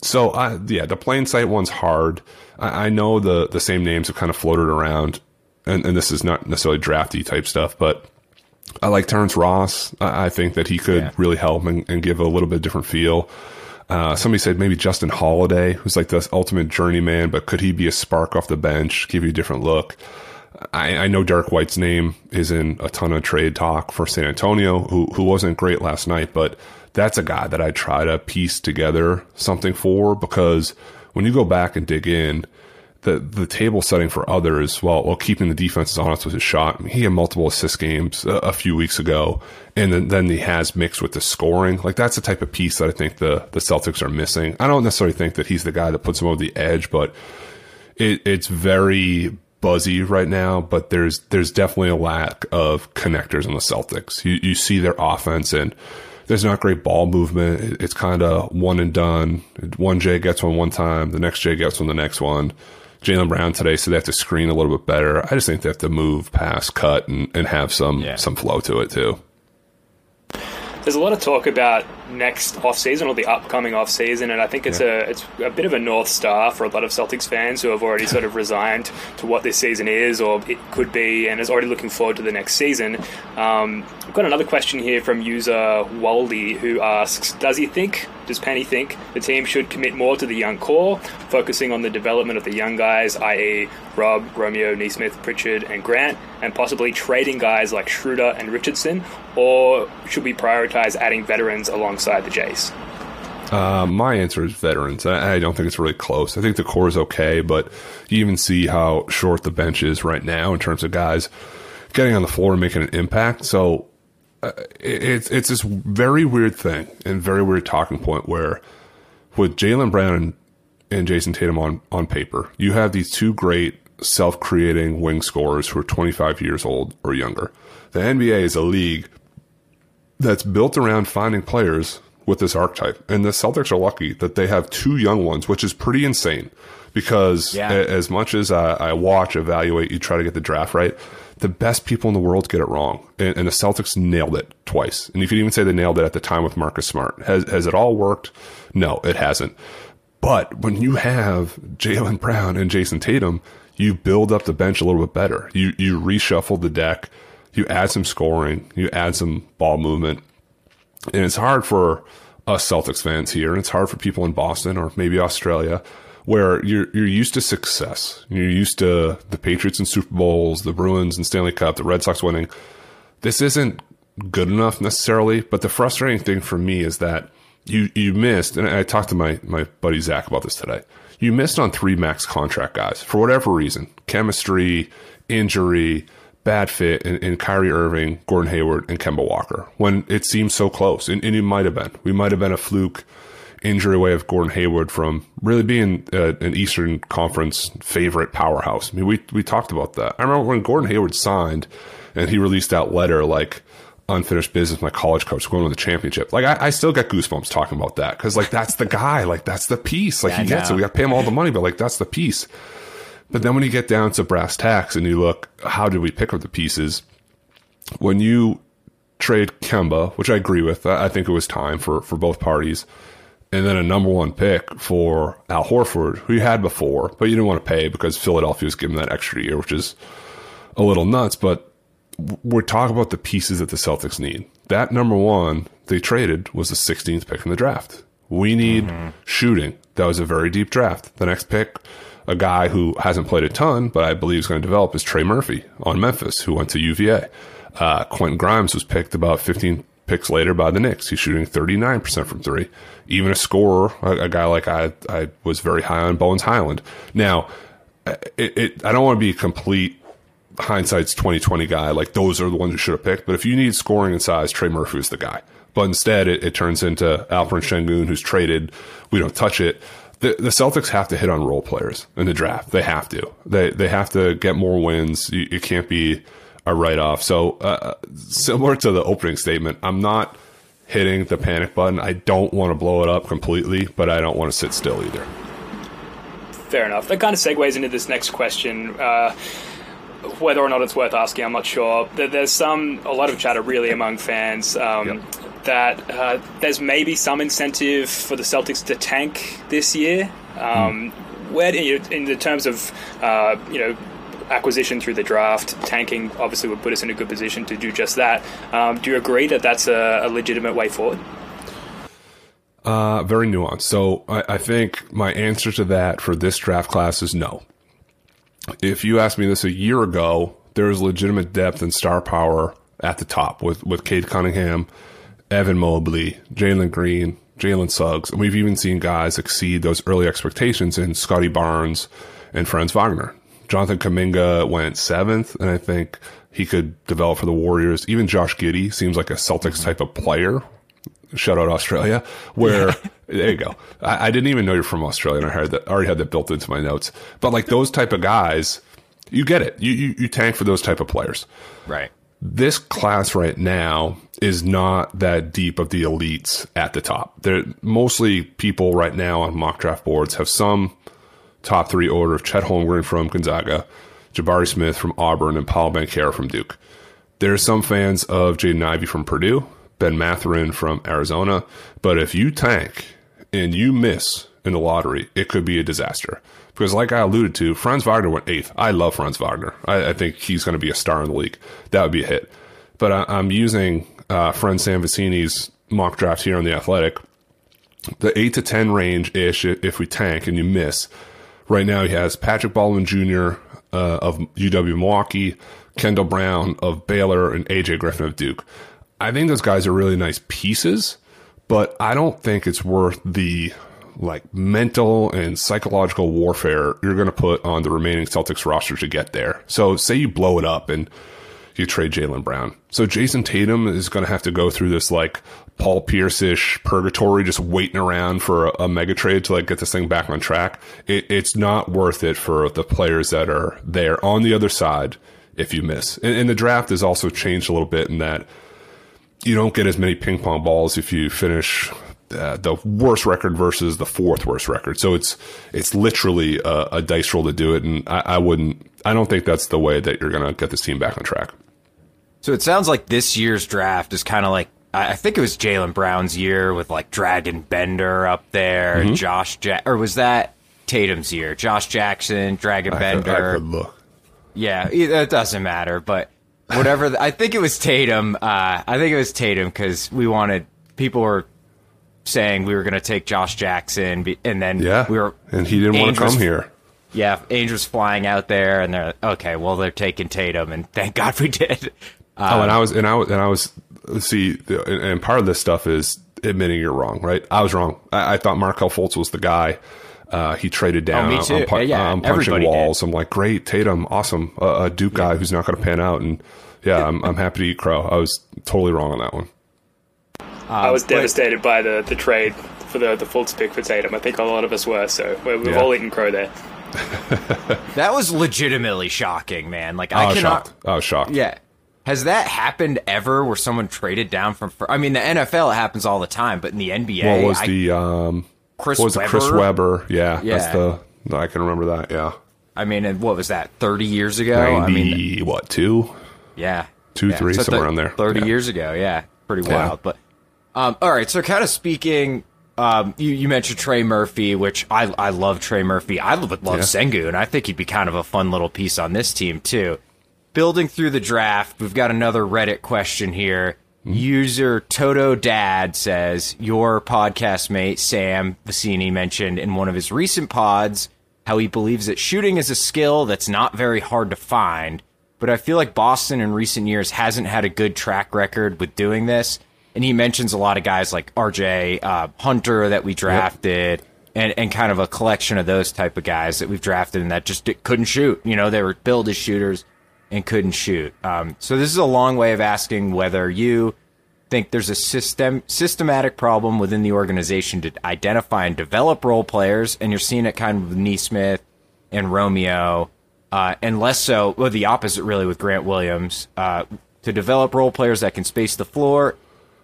so I, yeah, the plain sight one's hard. I, I know the the same names have kind of floated around and, and this is not necessarily drafty type stuff, but I like Terrence Ross. I, I think that he could yeah. really help and, and, give a little bit different feel. Uh, somebody said maybe Justin Holiday, who's like the ultimate journeyman, but could he be a spark off the bench, give you a different look? I, I, know Derrick White's name is in a ton of trade talk for San Antonio, who who wasn't great last night, but that's a guy that I try to piece together something for because when you go back and dig in, the the table setting for others while while keeping the defenses honest with his shot. He had multiple assist games a, a, few weeks ago, and then, then he has mixed with the scoring. Like that's the type of piece that I think the the Celtics are missing. I don't necessarily think that he's the guy that puts them over the edge, but it, it's very buzzy right now. But there's there's definitely a lack of connectors in the Celtics. You you see their offense and there's not great ball movement. It's kind of one and done. One J gets one one time, the next J gets one the next one. Jaylen Brown today, so they have to screen a little bit better. I just think they have to move, pass, cut, and, and have some yeah. some flow to it too. There's a lot of talk about next off season or the upcoming off season, and I think it's yeah. a it's a bit of a north star for a lot of Celtics fans who have already sort of resigned to what this season is or it could be, and is already looking forward to the next season. Um, I've got another question here from user Waldy who asks, "Does he think does Pennie think the team should commit more to the young core, focusing on the development of the young guys, i.e., Rob, Romeo, Nesmith, Pritchard, and Grant, and possibly trading guys like Schroeder and Richardson, or should we prioritize adding veterans alongside the Jays? Uh, my answer is veterans. I, I, don't think it's really close. I think the core is okay, but you even see how short the bench is right now in terms of guys getting on the floor and making an impact. So uh, it's it's this very weird thing and very weird talking point where with Jaylen Brown and, and Jayson Tatum on on paper, you have these two great self-creating wing scorers who are 25 years old or younger. The NBA is a league that's built around finding players with this archetype, and the Celtics are lucky that they have two young ones, which is pretty insane. Because Yeah. a- as much as I, I watch, evaluate, you try to get the draft right, the best people in the world get it wrong, and, and the Celtics nailed it twice. And you could even say they nailed it at the time with Marcus Smart. Has has it all worked? No, it hasn't. But when you have Jaylen Brown and Jayson Tatum, you build up the bench a little bit better. You you reshuffle the deck, you add some scoring, you add some ball movement, and it's hard for us Celtics fans here, and it's hard for people in Boston or maybe Australia, where you're you're used to success. You're used to the Patriots and Super Bowls, the Bruins and Stanley Cup, the Red Sox winning. This isn't good enough necessarily, but the frustrating thing for me is that you you missed, and I talked to my my buddy Zach about this today. You missed on three max contract guys for whatever reason, chemistry, injury, bad fit in, in Kyrie Irving, Gordon Hayward, and Kemba Walker when it seemed so close. And, and it might have been. We might have been a fluke injury away of Gordon Hayward from really being uh, an Eastern Conference favorite powerhouse. I mean, we, we talked about that. I remember when Gordon Hayward signed and he released that letter like, unfinished business, my college coach going to the championship. Like, I, I still get goosebumps talking about that because, like, that's the guy. Like, that's the piece. Like, Yeah, he gets it. We got to pay him all the money, but, like, that's the piece. But then when you get down to brass tacks and you look, how did we pick up the pieces? When you trade Kemba, which I agree with, I think it was time for, for both parties, and then a number one pick for Al Horford, who you had before, but you didn't want to pay because Philadelphia was giving that extra year, which is a little nuts. But we're talking about the pieces that the Celtics need. That number one they traded was the 16th pick in the draft. We need mm-hmm. shooting. That was a very deep draft. The next pick, a guy who hasn't played a ton, but I believe is going to develop, is Trey Murphy on Memphis, who went to UVA. Uh, Quentin Grimes was picked about 15 picks later by the Knicks. He's shooting 39% from three. Even a scorer, a, a guy like I, I was very high on Bones Hyland. Now, it, it, I don't want to be a complete hindsight's 2020 guy. Like those are the ones you should have picked. But if you need scoring and size, Trey Murphy is the guy. But instead, it, it turns into Alperen Şengün, who's traded. We don't touch it. The, the Celtics have to hit on role players in the draft. They have to. They they have to get more wins. You, it can't be a write off. So uh, similar to the opening statement, I'm not hitting the panic button. I don't want to blow it up completely, but I don't want to sit still either. Fair enough. That kind of segues into this next question. Uh, whether or not it's worth asking, I'm not sure. There- There's some a lot of chatter really among fans um, that uh, there's maybe some incentive for the Celtics to tank this year. Um, Where in the terms of uh, you know acquisition through the draft, tanking obviously would put us in a good position to do just that. Um, do you agree that that's a, a legitimate way forward? Uh, very nuanced. So I, I think my answer to that for this draft class is no. If you asked me this a year ago, there is legitimate depth and star power at the top with, with Cade Cunningham, Evan Mobley, Jalen Green, Jalen Suggs. And we've even seen guys exceed those early expectations in Scottie Barnes and Franz Wagner. Jonathan Kuminga went seventh, and I think he could develop for the Warriors. Even Josh Giddey seems like a Celtics mm-hmm. type of player shout out Australia, where there you go. I, I didn't even know you're from Australia, and I heard that already had that built into my notes. But like those type of guys, you get it. You you, you tank for those type of players. Right. This class right now is not that deep of the elites at the top. They're mostly people right now on mock draft boards have some top three order of Chet Holmgren from Gonzaga, Jabari Smith from Auburn, and Paul Banchero from Duke. There are some fans of Jaden Ivey from Purdue, Ben Mathurin from Arizona, but if you tank and you miss in the lottery, it could be a disaster. Because, like I alluded to, Franz Wagner went eighth. I love Franz Wagner. I, I think he's going to be a star in the league. That would be a hit. But I, I'm using uh, friend Sam Vecenie's mock draft here on the Athletic. The eight to ten range ish. If we tank and you miss, right now he has Patrick Baldwin Jr. Uh, of UW Milwaukee, Kendall Brown of Baylor, and AJ Griffin of Duke. I think those guys are really nice pieces, but I don't think it's worth the like mental and psychological warfare you're going to put on the remaining Celtics roster to get there. So say you blow it up and you trade Jaylen Brown. So Jayson Tatum is going to have to go through this like Paul Pierce-ish purgatory, just waiting around for a, a mega trade to like get this thing back on track. It, it's not worth it for the players that are there on the other side if you miss. And, and the draft has also changed a little bit in that you don't get as many ping pong balls if you finish uh, the worst record versus the fourth worst record. So it's it's literally a, a dice roll to do it, and I, I wouldn't. I don't think that's the way that you're going to get this team back on track. So it sounds like this year's draft is kind of like I think it was Jaylen Brown's year with like Dragan Bender up there, mm-hmm. Josh ja- or was that Tatum's year? Josh Jackson, Dragan I Bender. Could, I could look. Yeah, it doesn't matter, but whatever. The, I think it was Tatum. Uh, I think it was Tatum because we wanted people were saying we were going to take Josh Jackson, and then yeah, we were, and he didn't want to come here. Yeah, Ainge was flying out there, and they're okay. Well, they're taking Tatum, and thank God we did. Um, oh, and I was, and I was, and I was. See, and part of this stuff is admitting you're wrong, right? I was wrong. I, I thought Markelle Fultz was the guy. Uh, he traded down. Oh, me too. I'm, yeah, I'm punching walls. Did. I'm like, great, Tatum, awesome, uh, a Duke guy who's not going to pan out, and yeah, I'm, I'm happy to eat crow. I was totally wrong on that one. I was devastated by the, the trade for the the Fultz pick for Tatum. I think a lot of us were. So we've yeah. all eaten crow there. that was legitimately shocking, man. Like I, I was cannot. Shocked. I was shocked. Yeah. Has that happened ever where someone traded down from? I mean, the NFL it happens all the time, but in the NBA, what was I, the um? Chris was Webber? it? Chris Webber? Yeah, Yeah. that's the. I can remember that. Yeah, I mean, and what was that? Thirty years ago? I mean, what two? yeah, Two, Yeah. three, So somewhere around there. Thirty Yeah. years ago, yeah, pretty Yeah. wild. But um, all right, so kind of speaking, um, you you mentioned Trey Murphy, which I I love Trey Murphy. I would love Yeah. Sengun. I think he'd be kind of a fun little piece on this team too. Building through the draft, we've got another Reddit question here. User Toto Dad says your podcast mate Sam Vecenie mentioned in one of his recent pods how he believes that shooting is a skill that's not very hard to find, but I feel like Boston in recent years hasn't had a good track record with doing this. And he mentions a lot of guys like RJ uh, Hunter that we drafted. And, and kind of a collection of those type of guys that we've drafted and that just couldn't shoot. You know, they were billed as shooters and couldn't shoot. Um, so this is a long way of asking whether you think there's a system systematic problem within the organization to identify and develop role players, and you're seeing it kind of with Nesmith and Romeo, uh, and less so, well, the opposite really with Grant Williams, uh, to develop role players that can space the floor,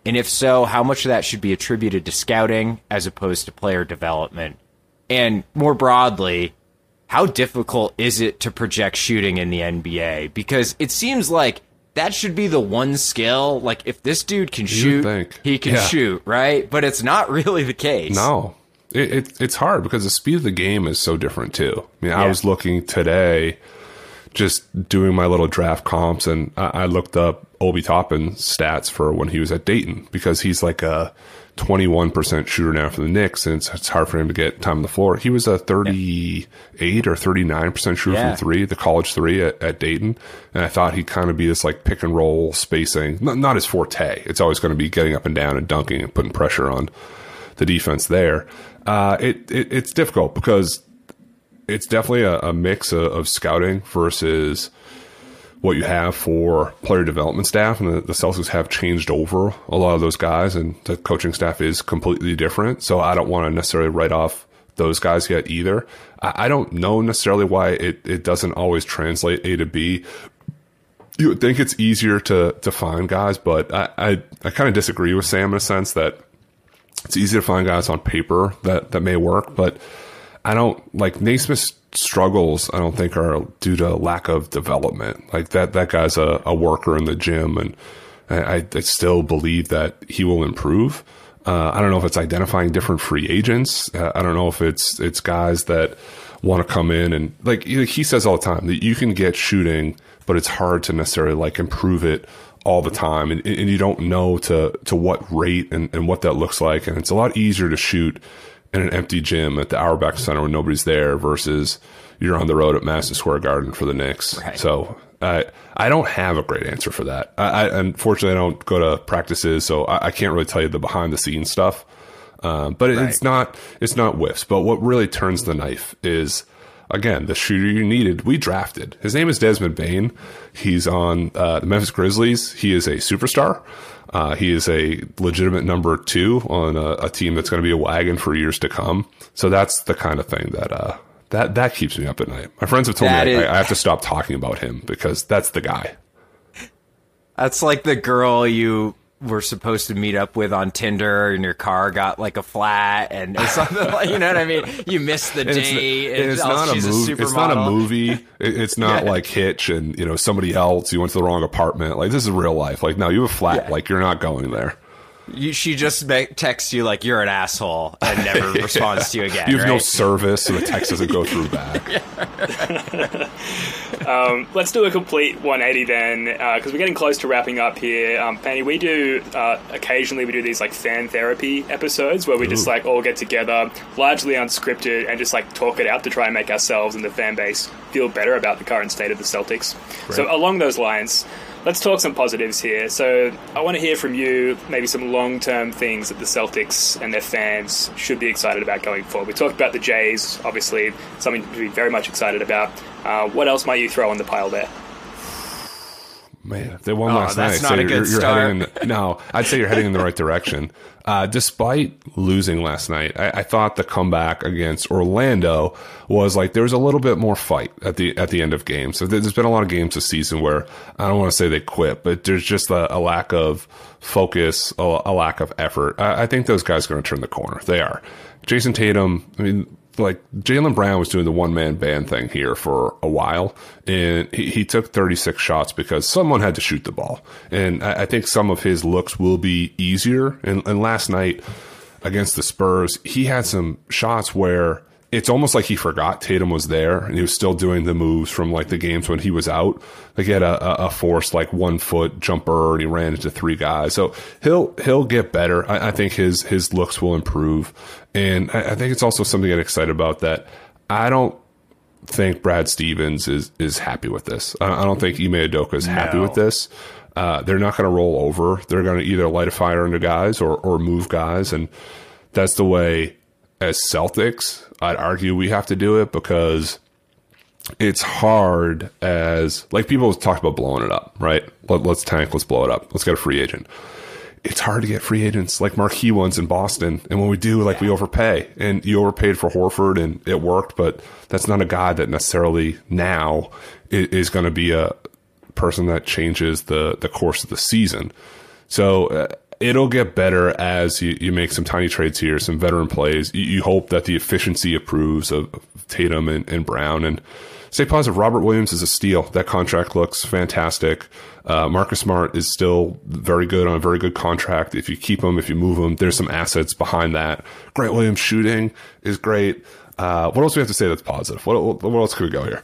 and if so, how much of that should be attributed to scouting as opposed to player development, and more broadly, how difficult is it to project shooting in the NBA? Because it seems like that should be the one skill. Like if this dude can shoot, think. he can Yeah. shoot, right? But it's not really the case. No, it, it, it's hard because the speed of the game is so different too. I mean, I was looking today, just doing my little draft comps, and I, I looked up Obi Toppin's stats for when he was at Dayton because he's like a 21% shooter now for the Knicks, and it's, it's hard for him to get time on the floor. He was a 38 or 39% shooter Yeah. from three, the college three at, at Dayton, and I thought he'd kind of be this like pick and roll spacing, not, not his forte. It's always going to be getting up and down and dunking and putting pressure on the defense there. Uh, it, it it's difficult because it's definitely a, a mix of, of scouting versus what you have for player development staff, and the, the Celtics have changed over a lot of those guys, and the coaching staff is completely different. So I don't want to necessarily write off those guys yet either. I, I don't know necessarily why it, it doesn't always translate A to B. You would think it's easier to to find guys, but I I, I kind of disagree with Sam in a sense that it's easy to find guys on paper that that may work, but I don't like Nesmith's struggles. I don't think are due to lack of development. Like that that guy's a, a worker in the gym, and I, I still believe that he will improve. Uh, I don't know if it's identifying different free agents. Uh, I don't know if it's it's guys that want to come in and like he says all the time that you can get shooting, but it's hard to necessarily like improve it all the time, and, and you don't know to to what rate and, and what that looks like. And it's a lot easier to shoot in an empty gym at the Auerbach Center when nobody's there versus you're on the road at Madison Square Garden for the Knicks. Right. So I I don't have a great answer for that. I, I unfortunately I don't go to practices, so I, I can't really tell you the behind the scenes stuff. Um, but it's not it's not whiffs. But what really turns the knife is again, the shooter you needed, we drafted. His name is Desmond Bane. He's on uh, the Memphis Grizzlies. He is a superstar. Uh, he is a legitimate number two on a, a team that's going to be a wagon for years to come. So that's the kind of thing that uh, that that keeps me up at night. My friends have told That me is- I, I have to stop talking about him because that's the guy. That's like the girl you were supposed to meet up with on Tinder and your car got like a flat and or something like you know what I mean? You missed the date. and it's oh, not a movie. It's not a movie. It's not Yeah. like Hitch and you know somebody else. You went to the wrong apartment. Like this is real life. Like no, you have a flat. Like you're not going there. You, she just ma- texts you like you're an asshole and never responds to you again. You have no service, so the text doesn't go through back. Let's do a complete 180 then, because we're getting close to wrapping up here. Um, Pennie, we do uh, occasionally we do these like fan therapy episodes where we just like all get together, largely unscripted, and just like talk it out to try and make ourselves and the fan base feel better about the current state of the Celtics. So along those lines. Let's talk some positives here. So, I want to hear from you maybe some long term things that the Celtics and their fans should be excited about going forward. We talked about the Jays, obviously, something to be very much excited about. Uh, what else might you throw on the pile there? Man, if they won Oh, last that's night. a you're, heading in the, no, I'd say you're heading in the right direction. Uh, despite losing last night, I, I thought the comeback against Orlando was like there was a little bit more fight at the at the end of games. So there's been a lot of games this season where I don't want to say they quit, but there's just a, a lack of focus, a, a lack of effort. I, I think those guys are going to turn the corner. They are. Jayson Tatum. I mean, like Jaylen Brown was doing the one man band thing here for a while, and he, he took 36 shots because someone had to shoot the ball. And I, I think some of his looks will be easier. And, and last night against the Spurs, he had some shots where it's almost like he forgot Tatum was there and he was still doing the moves from like the games when he was out. Like he had a, a, forced like one foot jumper and he ran into three guys. So he'll he'll get better. I, I think his his looks will improve. And I, I think it's also something to get excited about that I don't think Brad Stevens is is happy with this. I, I don't think Ime Udoka is happy No. with this. Uh, they're not going to roll over. They're going to either light a fire under guys or or move guys, and that's the way as Celtics. I'd argue we have to do it because it's hard as like people talk about blowing it up, right? Let, let's tank, let's blow it up, let's get a free agent. It's hard to get free agents like marquee ones in Boston, and when we do, like we overpay, and you overpaid for Horford, and it worked, but that's not a guy that necessarily now is going to be a person that changes the the course of the season. So uh, it'll get better as you, you make some tiny trades here, some veteran plays. You, you hope that the efficiency approves of Tatum and, and Brown. And stay positive. Robert Williams is a steal. That contract looks fantastic. Uh, Marcus Smart is still very good on a very good contract. If you keep him, if you move him, there's some assets behind that. Grant Williams shooting is great. Uh, what else do we have to say that's positive? What, what, what else could we go here?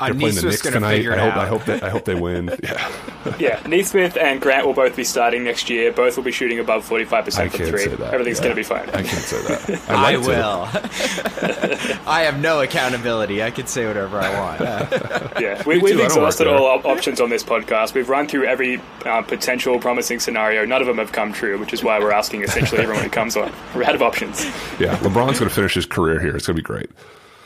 They're playing the Knicks tonight. I hope. I hope they, I hope they win. Yeah. Yeah, Nesmith and Grant will both be starting next year. Both will be shooting above 45% I from can't three. say that. Everything's Yeah. going to be fine. I can't say that. I I'd like to. will. I have no accountability. I can say whatever I want. Yeah, We, we've too, I don't work exhausted all op- options on this podcast. We've run through every uh, potential promising scenario. None of them have come true, which is why we're asking essentially everyone who comes on. We're out of options. Yeah, LeBron's going to finish his career here. It's going to be great.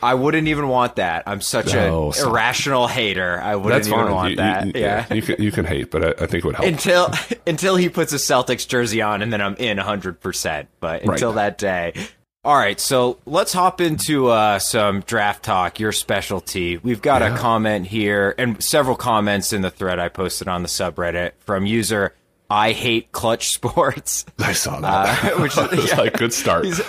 I wouldn't even want that. I'm such No, an irrational hater. I wouldn't That's even fine. want You- that. you, yeah. you can you can hate, but I, I think it would help. until until he puts a Celtics jersey on and then I'm in 100%. But until Right. that day. All right, so let's hop into uh, some draft talk, your specialty. We've got a comment here and several comments in the thread I posted on the subreddit from user I hate clutch sports. I saw that. Uh, which is- yeah. like good start. He's,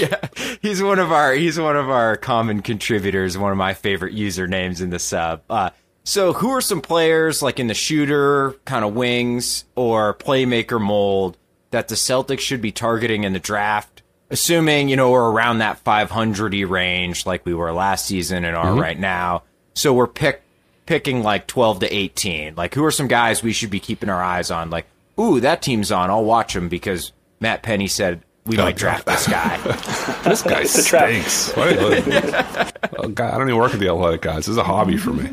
yeah, he's one of our he's one of our common contributors. One of my favorite usernames in the sub. Uh, so, who are some players like in the shooter kind of wings or playmaker mold that the Celtics should be targeting in the draft? Assuming you know we're around that 500 range, like we were last season and are right now. So we're pick picking like 12 to 18. Like, who are some guys we should be keeping our eyes on? Like, ooh, that team's on. I'll watch them because Matt Pennie said we might oh, draft this guy. this guy It's a trap. stinks. Oh, God, I don't even work at the Athletic guys. This is a hobby for me.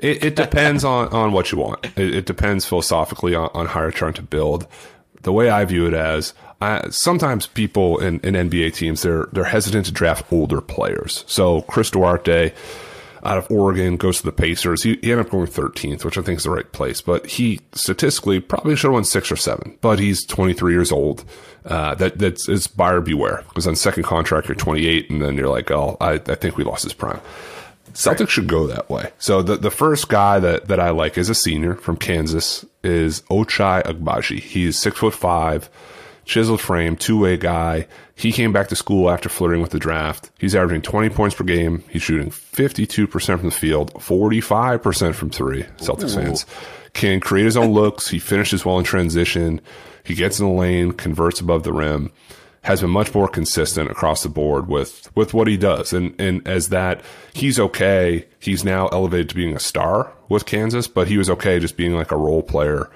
It, it depends on, on what you want. It, it depends philosophically on, on how you're trying to build. the way I view it as I, sometimes people in, in NBA teams they're they're hesitant to draft older players. So Chris Duarte out of Oregon goes to the Pacers. He, he ended up going 13th, which I think is the right place. But he statistically probably should have won six or seven. But he's 23 years old. Uh, that that's it's buyer beware because on second contract you're 28, and then you're like, oh, I, I think we lost his prime. Celtics right. should go that way. So the the first guy that that I like is a senior from Kansas is Ochai Agbaji. He's six foot five, chiseled frame, two way guy. He came back to school after flirting with the draft. He's averaging 20 points per game. He's shooting 52% from the field, 45% from three. Celtics Ooh. fans can create his own looks. He finishes well in transition. He gets in the lane, converts above the rim. Has been much more consistent across the board with with what he does, and and as that he's okay. He's now elevated to being a star with Kansas, but he was okay just being like a role player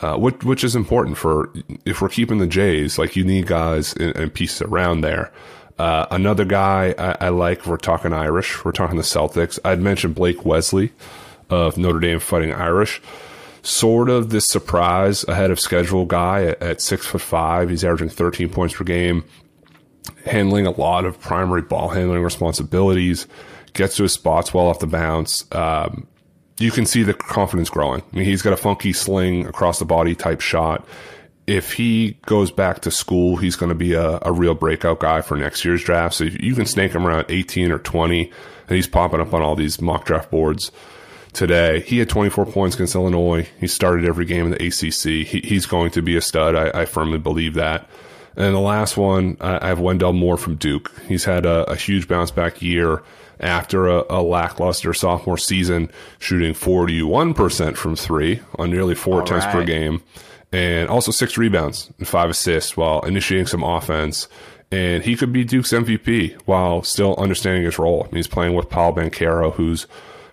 uh, which which is important for if we're keeping the Jays. Like you need guys and, pieces around there. Uh, another guy I, I, like. We're talking Irish. We're talking the Celtics. I'd mentioned Blake Wesley of Notre Dame Fighting Irish. Sort of this surprise ahead of schedule guy at, at six foot five. He's averaging 13 points per game, handling a lot of primary ball handling responsibilities. Gets to his spots well off the bounce. Um, you can see the confidence growing. I mean, he's got a funky sling across the body type shot. If he goes back to school, he's going to be a, a real breakout guy for next year's draft. So you can snake him around 18 or 20, and he's popping up on all these mock draft boards today. He had 24 points against Illinois. He started every game in the ACC. He, he's going to be a stud. I, I, firmly believe that. And the last one, I, have Wendell Moore from Duke. He's had a, a huge bounce back year after a, a, lackluster sophomore season, shooting 41% from three on nearly four All attempts right. per game, and also six rebounds and five assists while initiating some offense. And he could be Duke's MVP while still understanding his role. I mean, he's playing with Paul Banchero, who's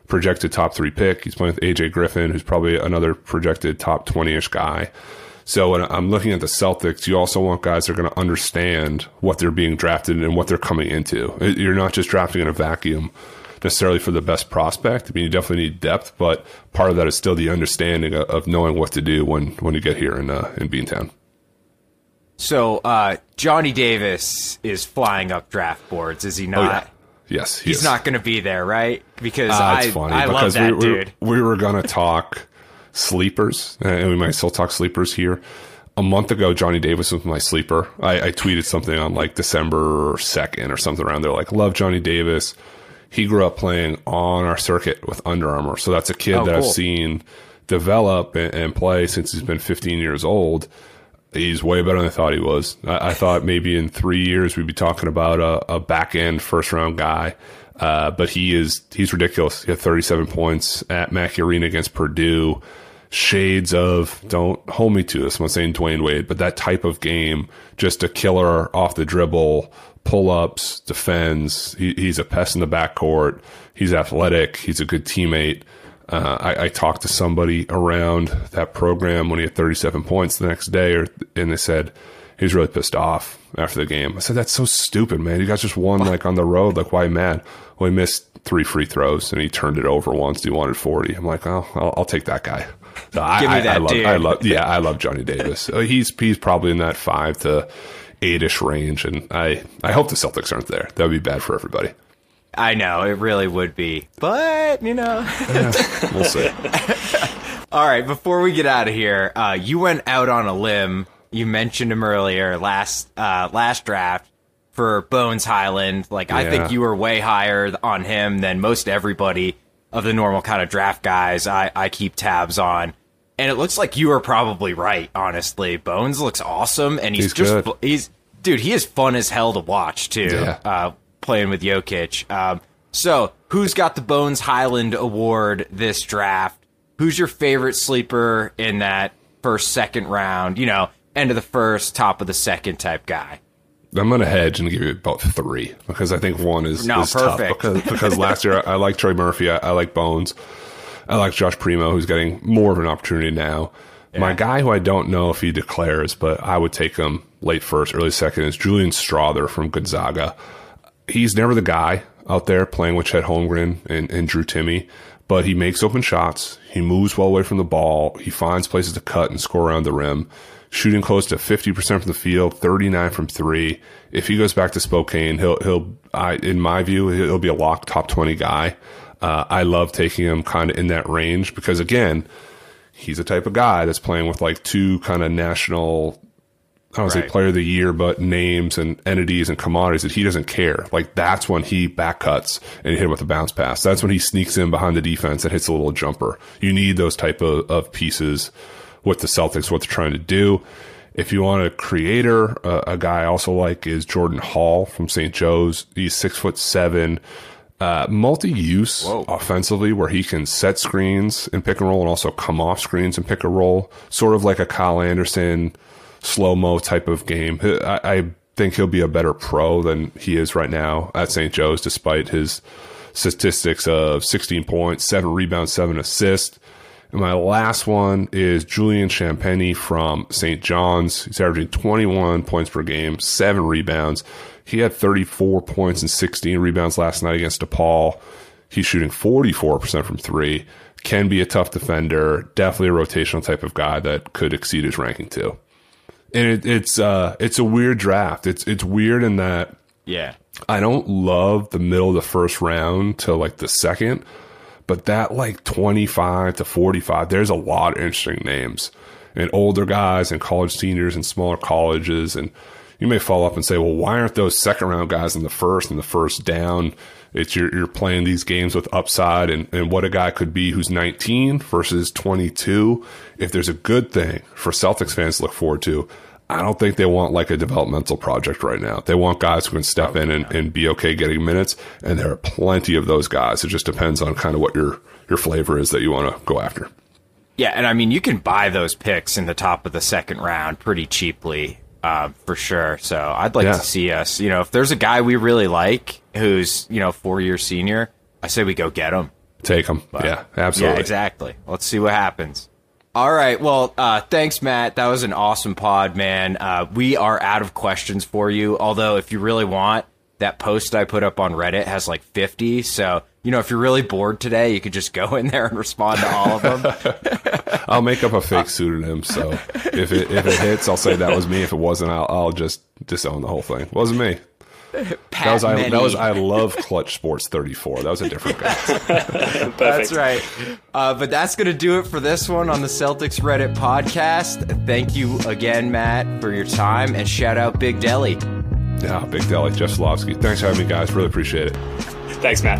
projected top three pick. He's playing with AJ Griffin, who's probably another projected top 20 ish guy. So when I'm looking at the Celtics, you also want guys that are going to understand what they're being drafted and what they're coming into. You're not just drafting in a vacuum necessarily for the best prospect. I mean, you definitely need depth, but part of that is still the understanding of, knowing what to do when, when you get here in uh, in Beantown. So uh, Johnny Davis is flying up draft boards, is he not? Oh, yeah. Yes, he he's is. not going to be there, right? Because uh, I, I love that we, dude. We, we were going to talk sleepers, uh, and we might still talk sleepers here. A month ago, Johnny Davis was my sleeper. I, I tweeted something on like December 2nd or something around there, like, love Johnny Davis. He grew up playing on our circuit with Under Armour. So that's a kid oh, that cool. I've seen develop and, and, play since he's been 15 years old. He's way better than I thought he was. I, I thought maybe in three years we'd be talking about a, a back end first round guy. Uh, but he is he's ridiculous. He had 37 points at Mackey Arena against Purdue shades of don't hold me to this. I'm not saying Dwyane Wade, but that type of game, just a killer off the dribble, pull ups, defends. He, he's a pest in the backcourt. He's athletic. He's a good teammate. Uh, I, I, talked to somebody around that program when he had 37 points the next day, or, and they said he's really pissed off after the game. I said, that's so stupid, man. You guys just won like on the road. Like, why mad? Well, he missed three free throws and he turned it over once. He wanted 40. I'm like, oh, I'll, I'll take that guy. So I, Give me that I, I love, dude. I love, yeah, I love Johnny Davis. Uh, he's he's probably in that five to eight ish range, and I I hope the Celtics aren't there. That would be bad for everybody. I know it really would be, but you know, yeah, we'll see. All right, before we get out of here, uh, you went out on a limb. You mentioned him earlier last uh, last draft for Bones Hyland. Like yeah. I think you were way higher on him than most everybody of the normal kind of draft guys I, I keep tabs on. And it looks like you are probably right, honestly. Bones looks awesome, and he's, he's just good. he's dude. He is fun as hell to watch too. Yeah. Uh, playing with Jokic. Um, so, who's got the Bones Hyland Award this draft? Who's your favorite sleeper in that first, second round? You know, end of the first, top of the second type guy. I'm going to hedge and give you about three because I think one is, no, is tough because, because last year I, I like Trey Murphy, I, I, like Bones, I like Josh Primo, who's getting more of an opportunity now. Yeah. My guy who I don't know if he declares, but I would take him late first, early second is Julian Strawther from Gonzaga. He's never the guy out there playing with Chet Holmgren and, and Drew Timme, but he makes open shots. He moves well away from the ball. He finds places to cut and score around the rim shooting close to 50% from the field, 39 from three. If he goes back to Spokane, he'll, he'll, I, in my view, he'll be a lock top 20 guy. Uh, I love taking him kind of in that range because again, he's a type of guy that's playing with like two kind of national I don't right. say player of the year, but names and entities and commodities that he doesn't care. Like that's when he back cuts and hit him with a bounce pass. That's when he sneaks in behind the defense and hits a little jumper. You need those type of, of pieces with the Celtics, what they're trying to do. If you want a creator, uh, a guy I also like is Jordan Hall from St. Joe's. He's six foot seven, uh, multi-use offensively, where he can set screens and pick and roll, and also come off screens and pick a roll, sort of like a Kyle Anderson slow mo type of game. I, I think he'll be a better pro than he is right now at St. Joe's, despite his statistics of 16 points, seven rebounds, seven assists. And my last one is Julian Champagnie from St. John's. He's averaging 21 points per game, seven rebounds. He had 34 points and 16 rebounds last night against DePaul. He's shooting 44% from three. Can be a tough defender. Definitely a rotational type of guy that could exceed his ranking too and it, it's uh it's a weird draft. It's it's weird in that yeah, I don't love the middle of the first round to like the second, but that like twenty five to forty five, there's a lot of interesting names and older guys and college seniors and smaller colleges and you may follow up and say, well, why aren't those second round guys in the first and the first down? It's you're, you're playing these games with upside and, and what a guy could be who's 19 versus 22. If there's a good thing for Celtics fans to look forward to, I don't think they want like a developmental project right now. They want guys who can step in and, and be okay getting minutes. And there are plenty of those guys. It just depends on kind of what your, your flavor is that you want to go after. Yeah, and I mean you can buy those picks in the top of the second round pretty cheaply uh, for sure. So I'd like yeah. to see us. You know, if there's a guy we really like who's you know four year senior, I say we go get him. Take him. But, yeah, absolutely. Yeah, exactly. Let's see what happens. All right. Well, uh, thanks, Matt. That was an awesome pod, man. Uh, we are out of questions for you. Although, if you really want, that post I put up on Reddit has like 50. So, you know, if you're really bored today, you could just go in there and respond to all of them. I'll make up a fake pseudonym. So if it if it hits, I'll say that was me. If it wasn't, I'll, I'll just disown the whole thing. It wasn't me. Pat that was I, that was I love Clutch Sports 34. That was a different guy. that's right. Uh, but that's going to do it for this one on the Celtics Reddit podcast. Thank you again, Matt, for your time, and shout out Big Deli. Yeah, Big Deli, Jeff Slofsky. Thanks for having me, guys. Really appreciate it. Thanks, Matt.